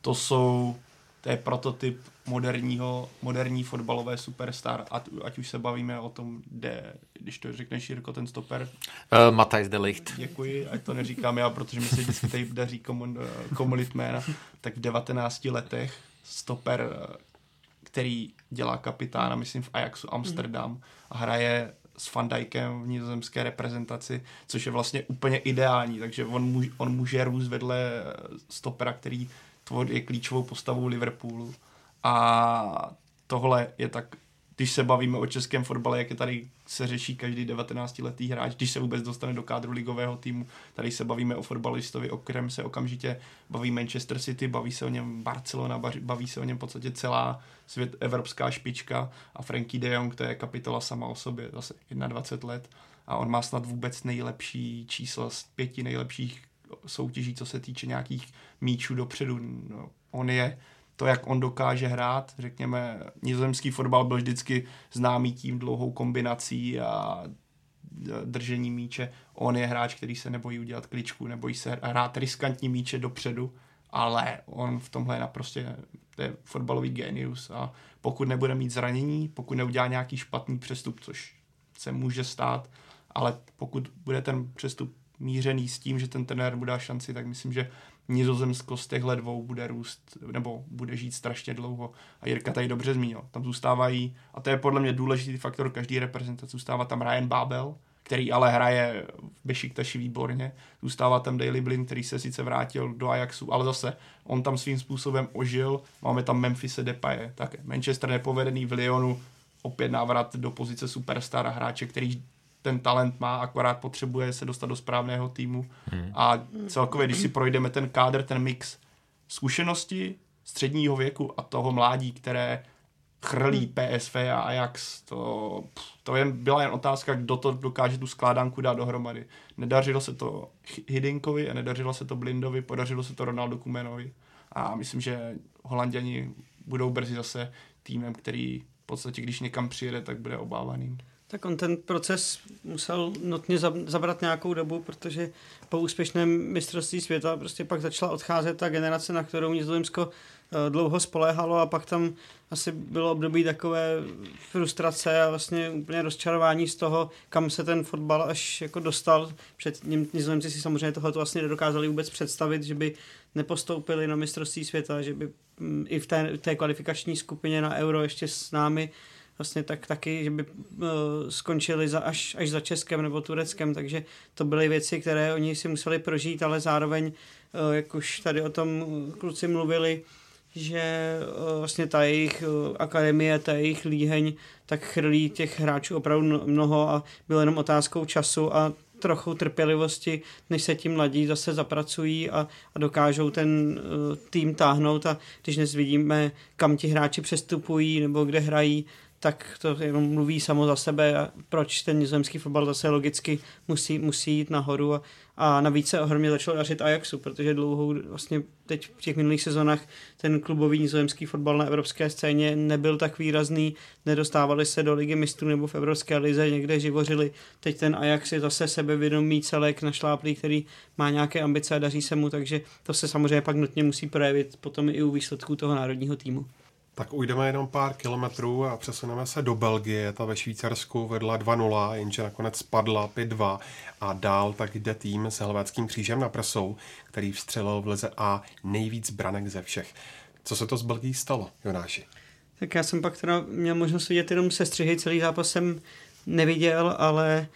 to jsou, to je prototyp moderního, moderní fotbalové superstar, ať, ať už se bavíme o tom, kde, když to řekneš Jirko, ten stoper. Uh, Matthijs de Ligt. Děkuji, ať to neříkám já, protože mi se vždycky tady daří komun, komulit jména, tak v 19 letech stoper, který dělá kapitána, myslím v Ajaxu Amsterdam a hraje s Van Dijkem v nizozemské reprezentaci, což je vlastně úplně ideální, takže on, může, on může růst vedle stopera, který je klíčovou postavou Liverpoolu. A tohle je tak, když se bavíme o českém fotbale, jak je tady se řeší každý 19-letý hráč, když se vůbec dostane do kádru ligového týmu. Tady se bavíme o fotbalistovi, o kterém se okamžitě baví Manchester City, baví se o něm Barcelona, baví se o něm v podstatě celá svět, evropská špička a Frankie de Jong, to je kapitola sama o sobě, zase 21 let a on má snad vůbec nejlepší číslo z pěti nejlepších soutěží, co se týče nějakých míčů dopředu. No, on je to, jak on dokáže hrát, řekněme, nizozemský fotbal byl vždycky známý tím dlouhou kombinací a držení míče. On je hráč, který se nebojí udělat kličku, nebojí se hrát riskantní míče dopředu, ale on v tomhle je naprosto to je fotbalový genius a pokud nebude mít zranění, pokud neudělá nějaký špatný přestup, což se může stát, ale pokud bude ten přestup mířený s tím, že ten trenér mu dá šanci, tak myslím, že Nizozemsko z těchhle dvou bude růst, nebo bude žít strašně dlouho. A Jirka tady dobře zmínil. Tam zůstávají, a to je podle mě důležitý faktor každý reprezentace, zůstává tam Ryan Babel, který ale hraje v Bešiktaši výborně. Zůstává tam Daily Blind, který se sice vrátil do Ajaxu, ale zase on tam svým způsobem ožil. Máme tam Memphis Depaye, tak Manchester nepovedený v Lyonu, opět návrat do pozice superstar hráče, který ten talent má, akorát potřebuje se dostat do správného týmu. Hmm. A celkově, když si projdeme ten kádr, ten mix zkušenosti středního věku a toho mládí, které chrlí PSV a Ajax, to, to jen, byla jen otázka, kdo to dokáže tu skládanku dát dohromady. Nedařilo se to Hidinkovi a nedařilo se to Blindovi, podařilo se to Ronaldo Kumenovi. A myslím, že Holanděni budou brzy zase týmem, který v podstatě, když někam přijede, tak bude obávaným. Tak on ten proces musel nutně zabrat nějakou dobu, protože po úspěšném mistrovství světa prostě pak začala odcházet ta generace, na kterou Nizozemsko eh, dlouho spoléhalo a pak tam asi bylo období takové frustrace a vlastně úplně rozčarování z toho, kam se ten fotbal až jako dostal. Před ním Nizozemci si samozřejmě tohle vlastně nedokázali vůbec představit, že by nepostoupili na mistrovství světa, že by mm, i v té, té kvalifikační skupině na Euro ještě s námi vlastně tak taky, že by uh, skončili za, až, až za Českem nebo Tureckem, takže to byly věci, které oni si museli prožít, ale zároveň, uh, jak už tady o tom kluci mluvili, že uh, vlastně ta jejich akademie, ta jejich líheň, tak chrlí těch hráčů opravdu mnoho a bylo jenom otázkou času a trochu trpělivosti, než se tím mladí zase zapracují a, a dokážou ten uh, tým táhnout. A když dnes vidíme, kam ti hráči přestupují nebo kde hrají, tak to jenom mluví samo za sebe, a proč ten nizozemský fotbal zase logicky musí, musí jít nahoru a, a navíc se ohromně začalo dařit Ajaxu, protože dlouhou, vlastně teď v těch minulých sezónách ten klubový nizozemský fotbal na evropské scéně nebyl tak výrazný, nedostávali se do ligy mistrů nebo v evropské lize, někde živořili. Teď ten Ajax je zase sebevědomý celek našláplý, který má nějaké ambice a daří se mu, takže to se samozřejmě pak nutně musí projevit potom i u výsledků toho národního týmu. Tak ujdeme jenom pár kilometrů a přesuneme se do Belgie. Ta ve Švýcarsku vedla 2-0, jenže nakonec spadla 5-2 a dál tak jde tým s helvétským křížem na prsou, který vstřelil v lize A nejvíc branek ze všech. Co se to s Belgií stalo, Jonáši? Tak já jsem pak teda měl možnost vidět jenom sestřihy, celý zápas jsem neviděl, ale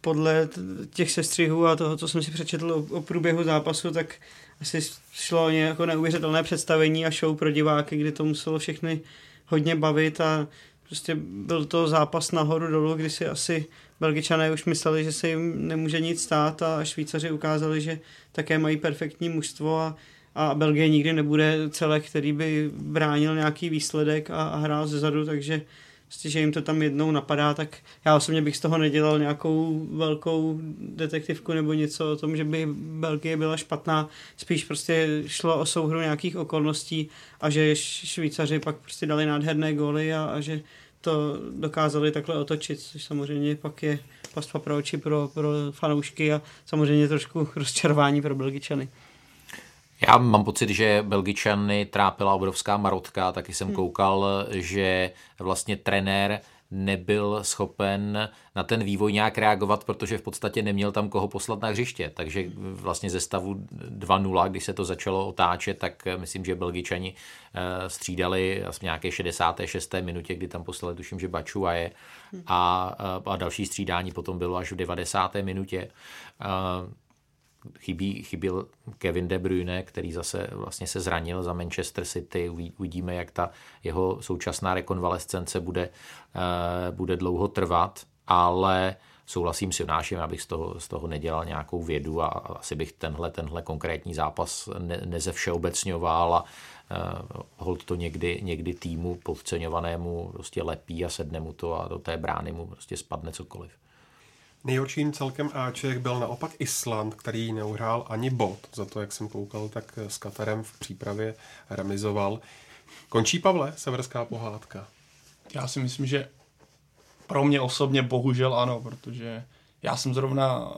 podle těch sestřihů a toho, co jsem si přečetl o, o průběhu zápasu, tak asi šlo o jako neuvěřitelné představení a show pro diváky, kdy to muselo všechny hodně bavit a Prostě byl to zápas nahoru dolů, kdy si asi Belgičané už mysleli, že se jim nemůže nic stát a Švýcaři ukázali, že také mají perfektní mužstvo a, a Belgie nikdy nebude celek, který by bránil nějaký výsledek a, a hrál zezadu, takže prostě, že jim to tam jednou napadá, tak já osobně bych z toho nedělal nějakou velkou detektivku nebo něco o tom, že by Belgie byla špatná. Spíš prostě šlo o souhru nějakých okolností a že Švýcaři pak prostě dali nádherné góly a, a že to dokázali takhle otočit, což samozřejmě pak je pastva pro oči pro, pro fanoušky a samozřejmě trošku rozčarování pro Belgičany. Já mám pocit, že Belgičany trápila obrovská marotka, taky jsem hmm. koukal, že vlastně trenér nebyl schopen na ten vývoj nějak reagovat, protože v podstatě neměl tam koho poslat na hřiště. Takže vlastně ze stavu 2-0, když se to začalo otáčet, tak myslím, že Belgičani eh, střídali v nějaké 66. minutě, kdy tam poslali, tuším, že Baču a je. A, a další střídání potom bylo až v 90. minutě. Eh, chybí, chyběl Kevin De Bruyne, který zase vlastně se zranil za Manchester City. Uvidíme, jak ta jeho současná rekonvalescence bude, uh, bude dlouho trvat, ale souhlasím s Jonášem, abych z toho, z toho nedělal nějakou vědu a asi bych tenhle, tenhle konkrétní zápas ne, nezevšeobecňoval a uh, hold to někdy, někdy týmu podceňovanému prostě lepí a sedne mu to a do té brány mu prostě spadne cokoliv. Nejhorším celkem Aček byl naopak Island, který neuhrál ani bod. Za to, jak jsem koukal, tak s Katarem v přípravě remizoval. Končí, Pavle, severská pohádka? Já si myslím, že pro mě osobně bohužel ano, protože já jsem zrovna,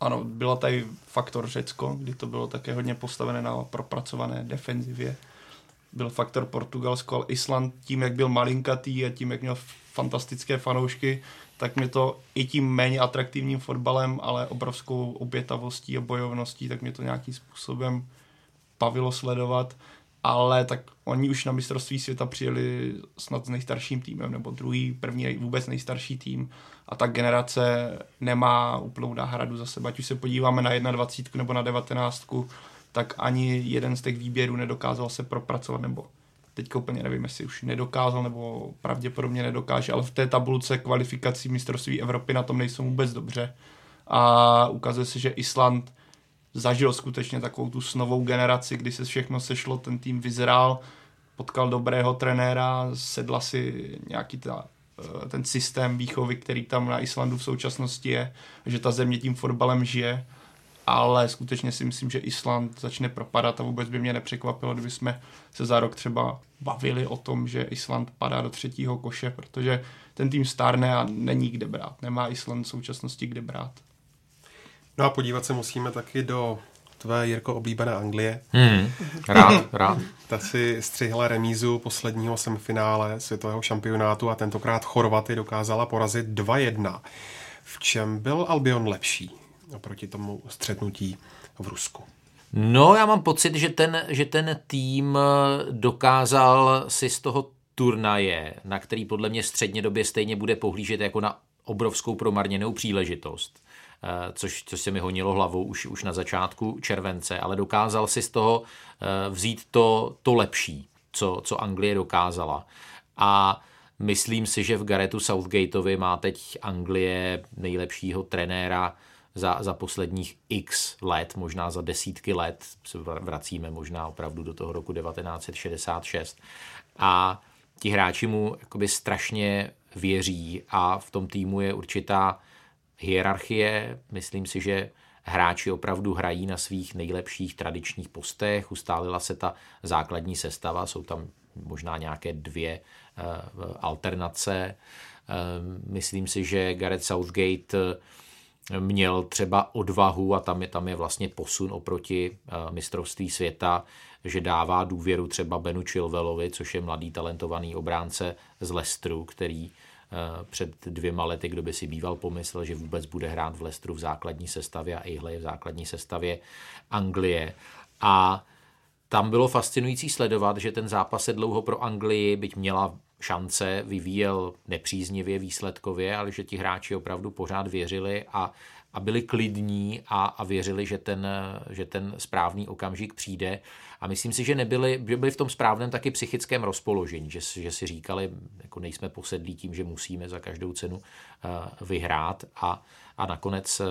ano, byla tady faktor Řecko, kdy to bylo také hodně postavené na propracované defenzivě. Byl faktor Portugalsko, ale Island tím, jak byl malinkatý a tím, jak měl fantastické fanoušky, tak mě to i tím méně atraktivním fotbalem, ale obrovskou obětavostí a bojovností, tak mě to nějakým způsobem bavilo sledovat. Ale tak oni už na mistrovství světa přijeli snad s nejstarším týmem, nebo druhý, první vůbec nejstarší tým. A ta generace nemá úplnou náhradu za sebe. Ať už se podíváme na 21 nebo na 19, tak ani jeden z těch výběrů nedokázal se propracovat nebo Teď úplně nevím, jestli už nedokázal nebo pravděpodobně nedokáže, ale v té tabulce kvalifikací mistrovství Evropy na tom nejsou vůbec dobře. A ukazuje se, že Island zažil skutečně takovou tu snovou generaci, kdy se všechno sešlo, ten tým vyzrál, potkal dobrého trenéra, sedla si nějaký ta, eh, ten systém výchovy, který tam na Islandu v současnosti je, že ta země tím fotbalem žije ale skutečně si myslím, že Island začne propadat a vůbec by mě nepřekvapilo, kdyby jsme se za rok třeba bavili o tom, že Island padá do třetího koše, protože ten tým stárne a není kde brát. Nemá Island v současnosti kde brát. No a podívat se musíme taky do tvé, Jirko, oblíbené Anglie. Hmm, rád, rád. Ta si střihla remízu posledního semifinále světového šampionátu a tentokrát Chorvaty dokázala porazit 2-1. V čem byl Albion lepší? Oproti tomu střetnutí v Rusku? No, já mám pocit, že ten, že ten tým dokázal si z toho turnaje, na který podle mě středně době stejně bude pohlížet jako na obrovskou promarněnou příležitost, eh, což, což se mi honilo hlavou už, už na začátku července, ale dokázal si z toho eh, vzít to, to lepší, co, co Anglie dokázala. A myslím si, že v Garetu Southgateovi má teď Anglie nejlepšího trenéra za, za posledních x let, možná za desítky let, se vracíme možná opravdu do toho roku 1966. A ti hráči mu jakoby strašně věří a v tom týmu je určitá hierarchie. Myslím si, že hráči opravdu hrají na svých nejlepších tradičních postech, ustálila se ta základní sestava, jsou tam možná nějaké dvě uh, alternace. Uh, myslím si, že Gareth Southgate uh, měl třeba odvahu a tam je, tam je vlastně posun oproti eh, mistrovství světa, že dává důvěru třeba Benu Chilvelovi, což je mladý talentovaný obránce z Lestru, který eh, před dvěma lety, kdo by si býval pomyslel, že vůbec bude hrát v Lestru v základní sestavě a ihle je v základní sestavě Anglie. A tam bylo fascinující sledovat, že ten zápas se dlouho pro Anglii, byť měla šance vyvíjel nepříznivě výsledkově, ale že ti hráči opravdu pořád věřili a, a byli klidní a, a věřili, že ten, že ten správný okamžik přijde. A myslím si, že nebyli, že byli v tom správném taky psychickém rozpoložení, že, že si říkali, jako nejsme posedlí tím, že musíme za každou cenu uh, vyhrát a, a nakonec uh,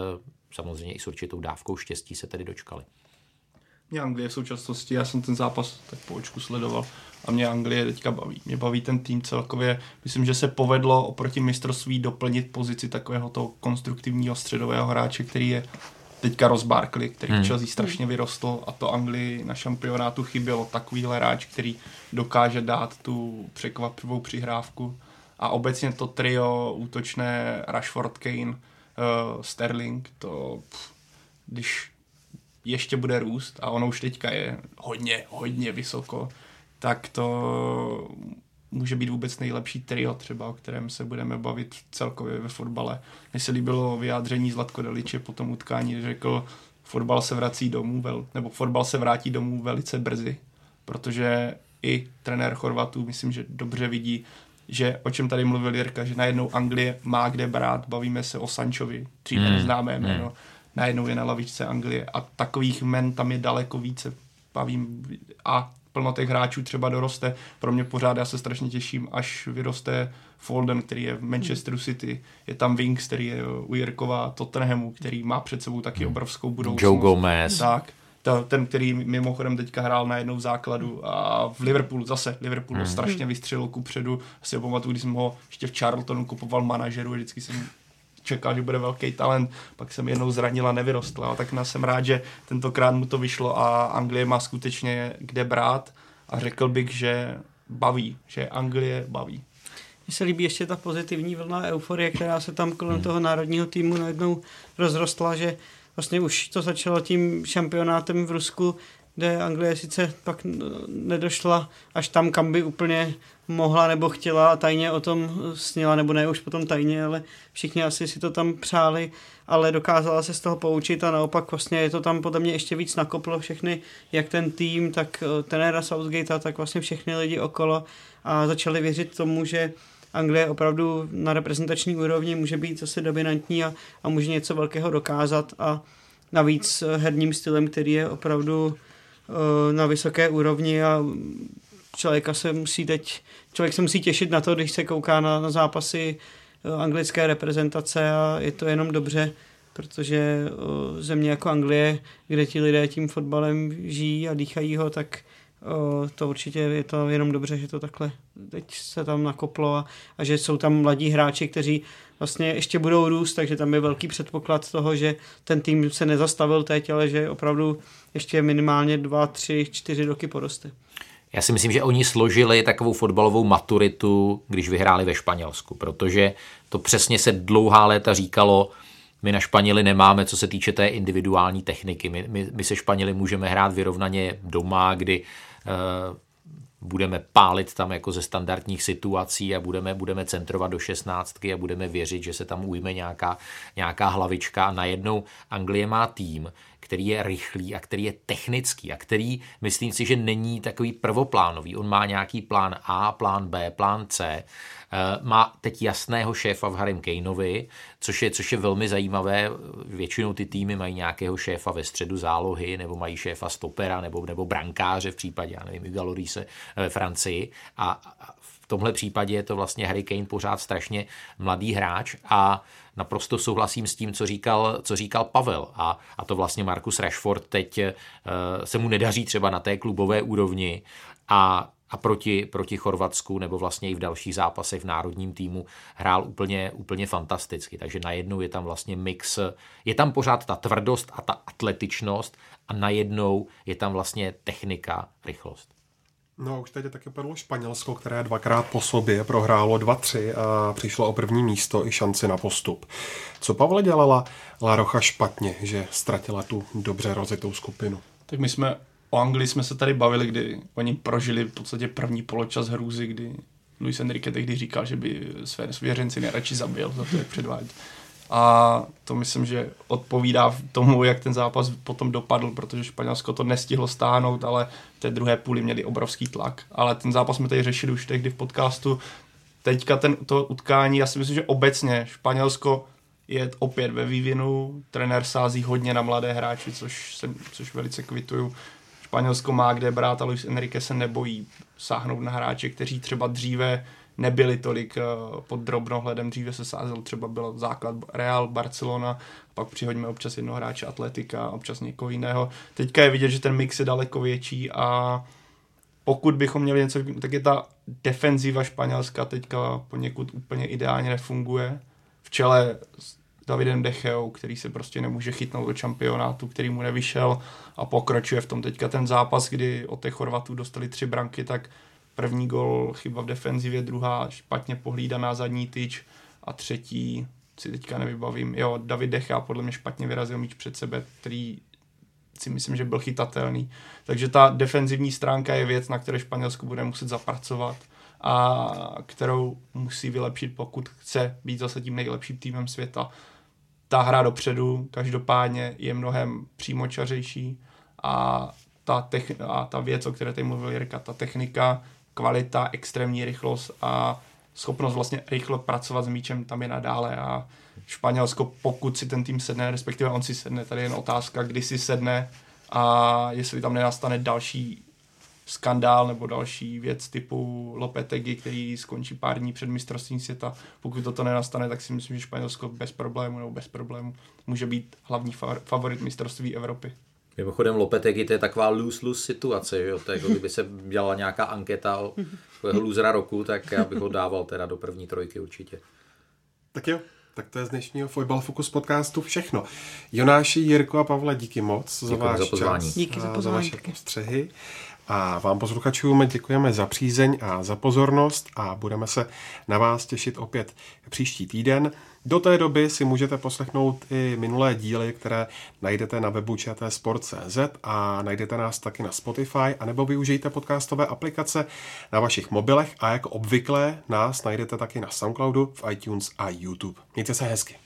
samozřejmě i s určitou dávkou štěstí se tedy dočkali. Mě Anglie v současnosti, já jsem ten zápas tak po očku sledoval a mě Anglie teďka baví. Mě baví ten tým celkově. Myslím, že se povedlo oproti mistrovství doplnit pozici takového toho konstruktivního středového hráče, který je teďka Ross Barkley, který hmm. Chelsea strašně vyrostl a to Anglii na šampionátu chybělo. Takovýhle hráč, který dokáže dát tu překvapivou přihrávku. A obecně to trio útočné Rashford, Kane, uh, Sterling, to pff, když ještě bude růst a ono už teďka je hodně, hodně vysoko, tak to může být vůbec nejlepší trio třeba, o kterém se budeme bavit celkově ve fotbale. Mně se líbilo vyjádření Zlatko Deliče po tom utkání, řekl, fotbal se vrací domů, vel, nebo fotbal se vrátí domů velice brzy, protože i trenér Chorvatů, myslím, že dobře vidí, že o čem tady mluvil Jirka, že najednou Anglie má kde brát, bavíme se o Sančovi, dříve mm. neznámé jméno, mm. Najednou je na lavičce Anglie a takových men tam je daleko více, bavím a plno těch hráčů třeba doroste. Pro mě pořád, já se strašně těším, až vyroste Folden, který je v Manchesteru City, je tam Wings, který je u Jirkova Tottenhamu, který má před sebou taky hmm. obrovskou budoucnost. Joe Gomez. Tak, ten, který mimochodem teďka hrál na jednou základu a v Liverpoolu zase, Liverpool hmm. strašně vystřelil ku předu, si ho pamatuju, když jsem ho ještě v Charltonu kupoval manažeru, vždycky jsem čekal, že bude velký talent, pak jsem jednou zranila, nevyrostla, tak na jsem rád, že tentokrát mu to vyšlo a Anglie má skutečně kde brát a řekl bych, že baví, že Anglie baví. Mně se líbí ještě ta pozitivní vlna euforie, která se tam kolem toho národního týmu najednou rozrostla, že vlastně už to začalo tím šampionátem v Rusku, kde Anglie sice pak nedošla až tam, kam by úplně mohla nebo chtěla a tajně o tom snila, nebo ne už potom tajně, ale všichni asi si to tam přáli, ale dokázala se z toho poučit a naopak vlastně je to tam podle mě ještě víc nakoplo všechny, jak ten tým, tak eh, tenéra Southgate, tak vlastně všechny lidi okolo a začali věřit tomu, že Anglie opravdu na reprezentační úrovni může být zase dominantní a, a může něco velkého dokázat a navíc herním stylem, který je opravdu na vysoké úrovni a člověka se musí teď, člověk se musí těšit na to, když se kouká na, na zápasy uh, anglické reprezentace a je to jenom dobře, protože uh, země jako Anglie, kde ti lidé tím fotbalem žijí a dýchají ho, tak to určitě je to jenom dobře, že to takhle teď se tam nakoplo a, a že jsou tam mladí hráči, kteří vlastně ještě budou růst, takže tam je velký předpoklad toho, že ten tým se nezastavil teď, ale že opravdu ještě minimálně dva, tři, čtyři roky poroste. Já si myslím, že oni složili takovou fotbalovou maturitu, když vyhráli ve Španělsku, protože to přesně se dlouhá léta říkalo, my na Španěli nemáme, co se týče té individuální techniky. My, my, my se Španěli můžeme hrát vyrovnaně doma, kdy uh, budeme pálit tam jako ze standardních situací a budeme, budeme centrovat do šestnáctky a budeme věřit, že se tam ujme nějaká, nějaká hlavička najednou Anglie má tým, který je rychlý a který je technický a který, myslím si, že není takový prvoplánový. On má nějaký plán A, plán B, plán C. Eh, má teď jasného šéfa v Harem Kaneovi, což je, což je velmi zajímavé. Většinou ty týmy mají nějakého šéfa ve středu zálohy, nebo mají šéfa stopera, nebo, nebo brankáře v případě, já nevím, Galorise ve Francii. A v tomhle případě je to vlastně Harry Kane pořád strašně mladý hráč a naprosto souhlasím s tím, co říkal, co říkal Pavel. A, a to vlastně Markus Rashford teď uh, se mu nedaří třeba na té klubové úrovni a a proti, proti Chorvatsku nebo vlastně i v dalších zápasech v národním týmu hrál úplně, úplně fantasticky. Takže najednou je tam vlastně mix, je tam pořád ta tvrdost a ta atletičnost a najednou je tam vlastně technika, rychlost. No už teď je taky padlo Španělsko, které dvakrát po sobě prohrálo 2-3 a přišlo o první místo i šanci na postup. Co Pavle dělala La Rocha špatně, že ztratila tu dobře rozjetou skupinu? Tak my jsme o Anglii jsme se tady bavili, kdy oni prožili v podstatě první poločas hrůzy, kdy Luis Enrique tehdy říkal, že by své svěřenci nejradši zabil za to, jak předvádí. a to myslím, že odpovídá tomu, jak ten zápas potom dopadl, protože Španělsko to nestihlo stáhnout, ale v té druhé půli měli obrovský tlak. Ale ten zápas jsme tady řešili už tehdy v podcastu. Teďka ten, to utkání, já si myslím, že obecně Španělsko je opět ve vývinu, trenér sází hodně na mladé hráči, což, jsem, což velice kvituju. Španělsko má kde brát a Luis Enrique se nebojí sáhnout na hráče, kteří třeba dříve nebyli tolik uh, pod drobnohledem, dříve se sázel třeba byl základ Real, Barcelona, pak přihodíme občas jednoho hráče Atletika, občas někoho jiného. Teďka je vidět, že ten mix je daleko větší a pokud bychom měli něco, tak je ta defenziva španělská teďka poněkud úplně ideálně nefunguje. V čele Davidem Decheou, který se prostě nemůže chytnout do šampionátu, který mu nevyšel a pokračuje v tom teďka ten zápas, kdy od těch Chorvatů dostali tři branky, tak První gol chyba v defenzivě, druhá špatně pohlídaná zadní tyč a třetí si teďka nevybavím. Jo, David Decha podle mě špatně vyrazil míč před sebe, který si myslím, že byl chytatelný. Takže ta defenzivní stránka je věc, na které Španělsko bude muset zapracovat a kterou musí vylepšit, pokud chce být zase tím nejlepším týmem světa. Ta hra dopředu každopádně je mnohem přímočařejší a ta, techn- a ta věc, o které tady mluvil Jirka, ta technika kvalita, extrémní rychlost a schopnost vlastně rychle pracovat s míčem tam je nadále. A Španělsko, pokud si ten tým sedne, respektive on si sedne, tady je jen otázka, kdy si sedne a jestli tam nenastane další skandál nebo další věc typu Lopetegi, který skončí pár dní před mistrovstvím světa. Pokud toto nenastane, tak si myslím, že Španělsko bez problému nebo bez problému může být hlavní favorit mistrovství Evropy. Mimochodem Lopetegui to je taková lose-lose situace, že jo? To je, jako kdyby se dělala nějaká anketa o losera roku, tak já bych ho dával teda do první trojky určitě. Tak jo, tak to je z dnešního Fotbal Focus podcastu všechno. Jonáši, Jirko a Pavle, díky moc díky za váš za pozvání. čas. Díky za pozvání. Za vaše postřehy. A vám posluchačům děkujeme za přízeň a za pozornost a budeme se na vás těšit opět příští týden. Do té doby si můžete poslechnout i minulé díly, které najdete na webu čtsport.cz a najdete nás taky na Spotify, anebo využijte podcastové aplikace na vašich mobilech a jako obvykle nás najdete taky na Soundcloudu, v iTunes a YouTube. Mějte se hezky.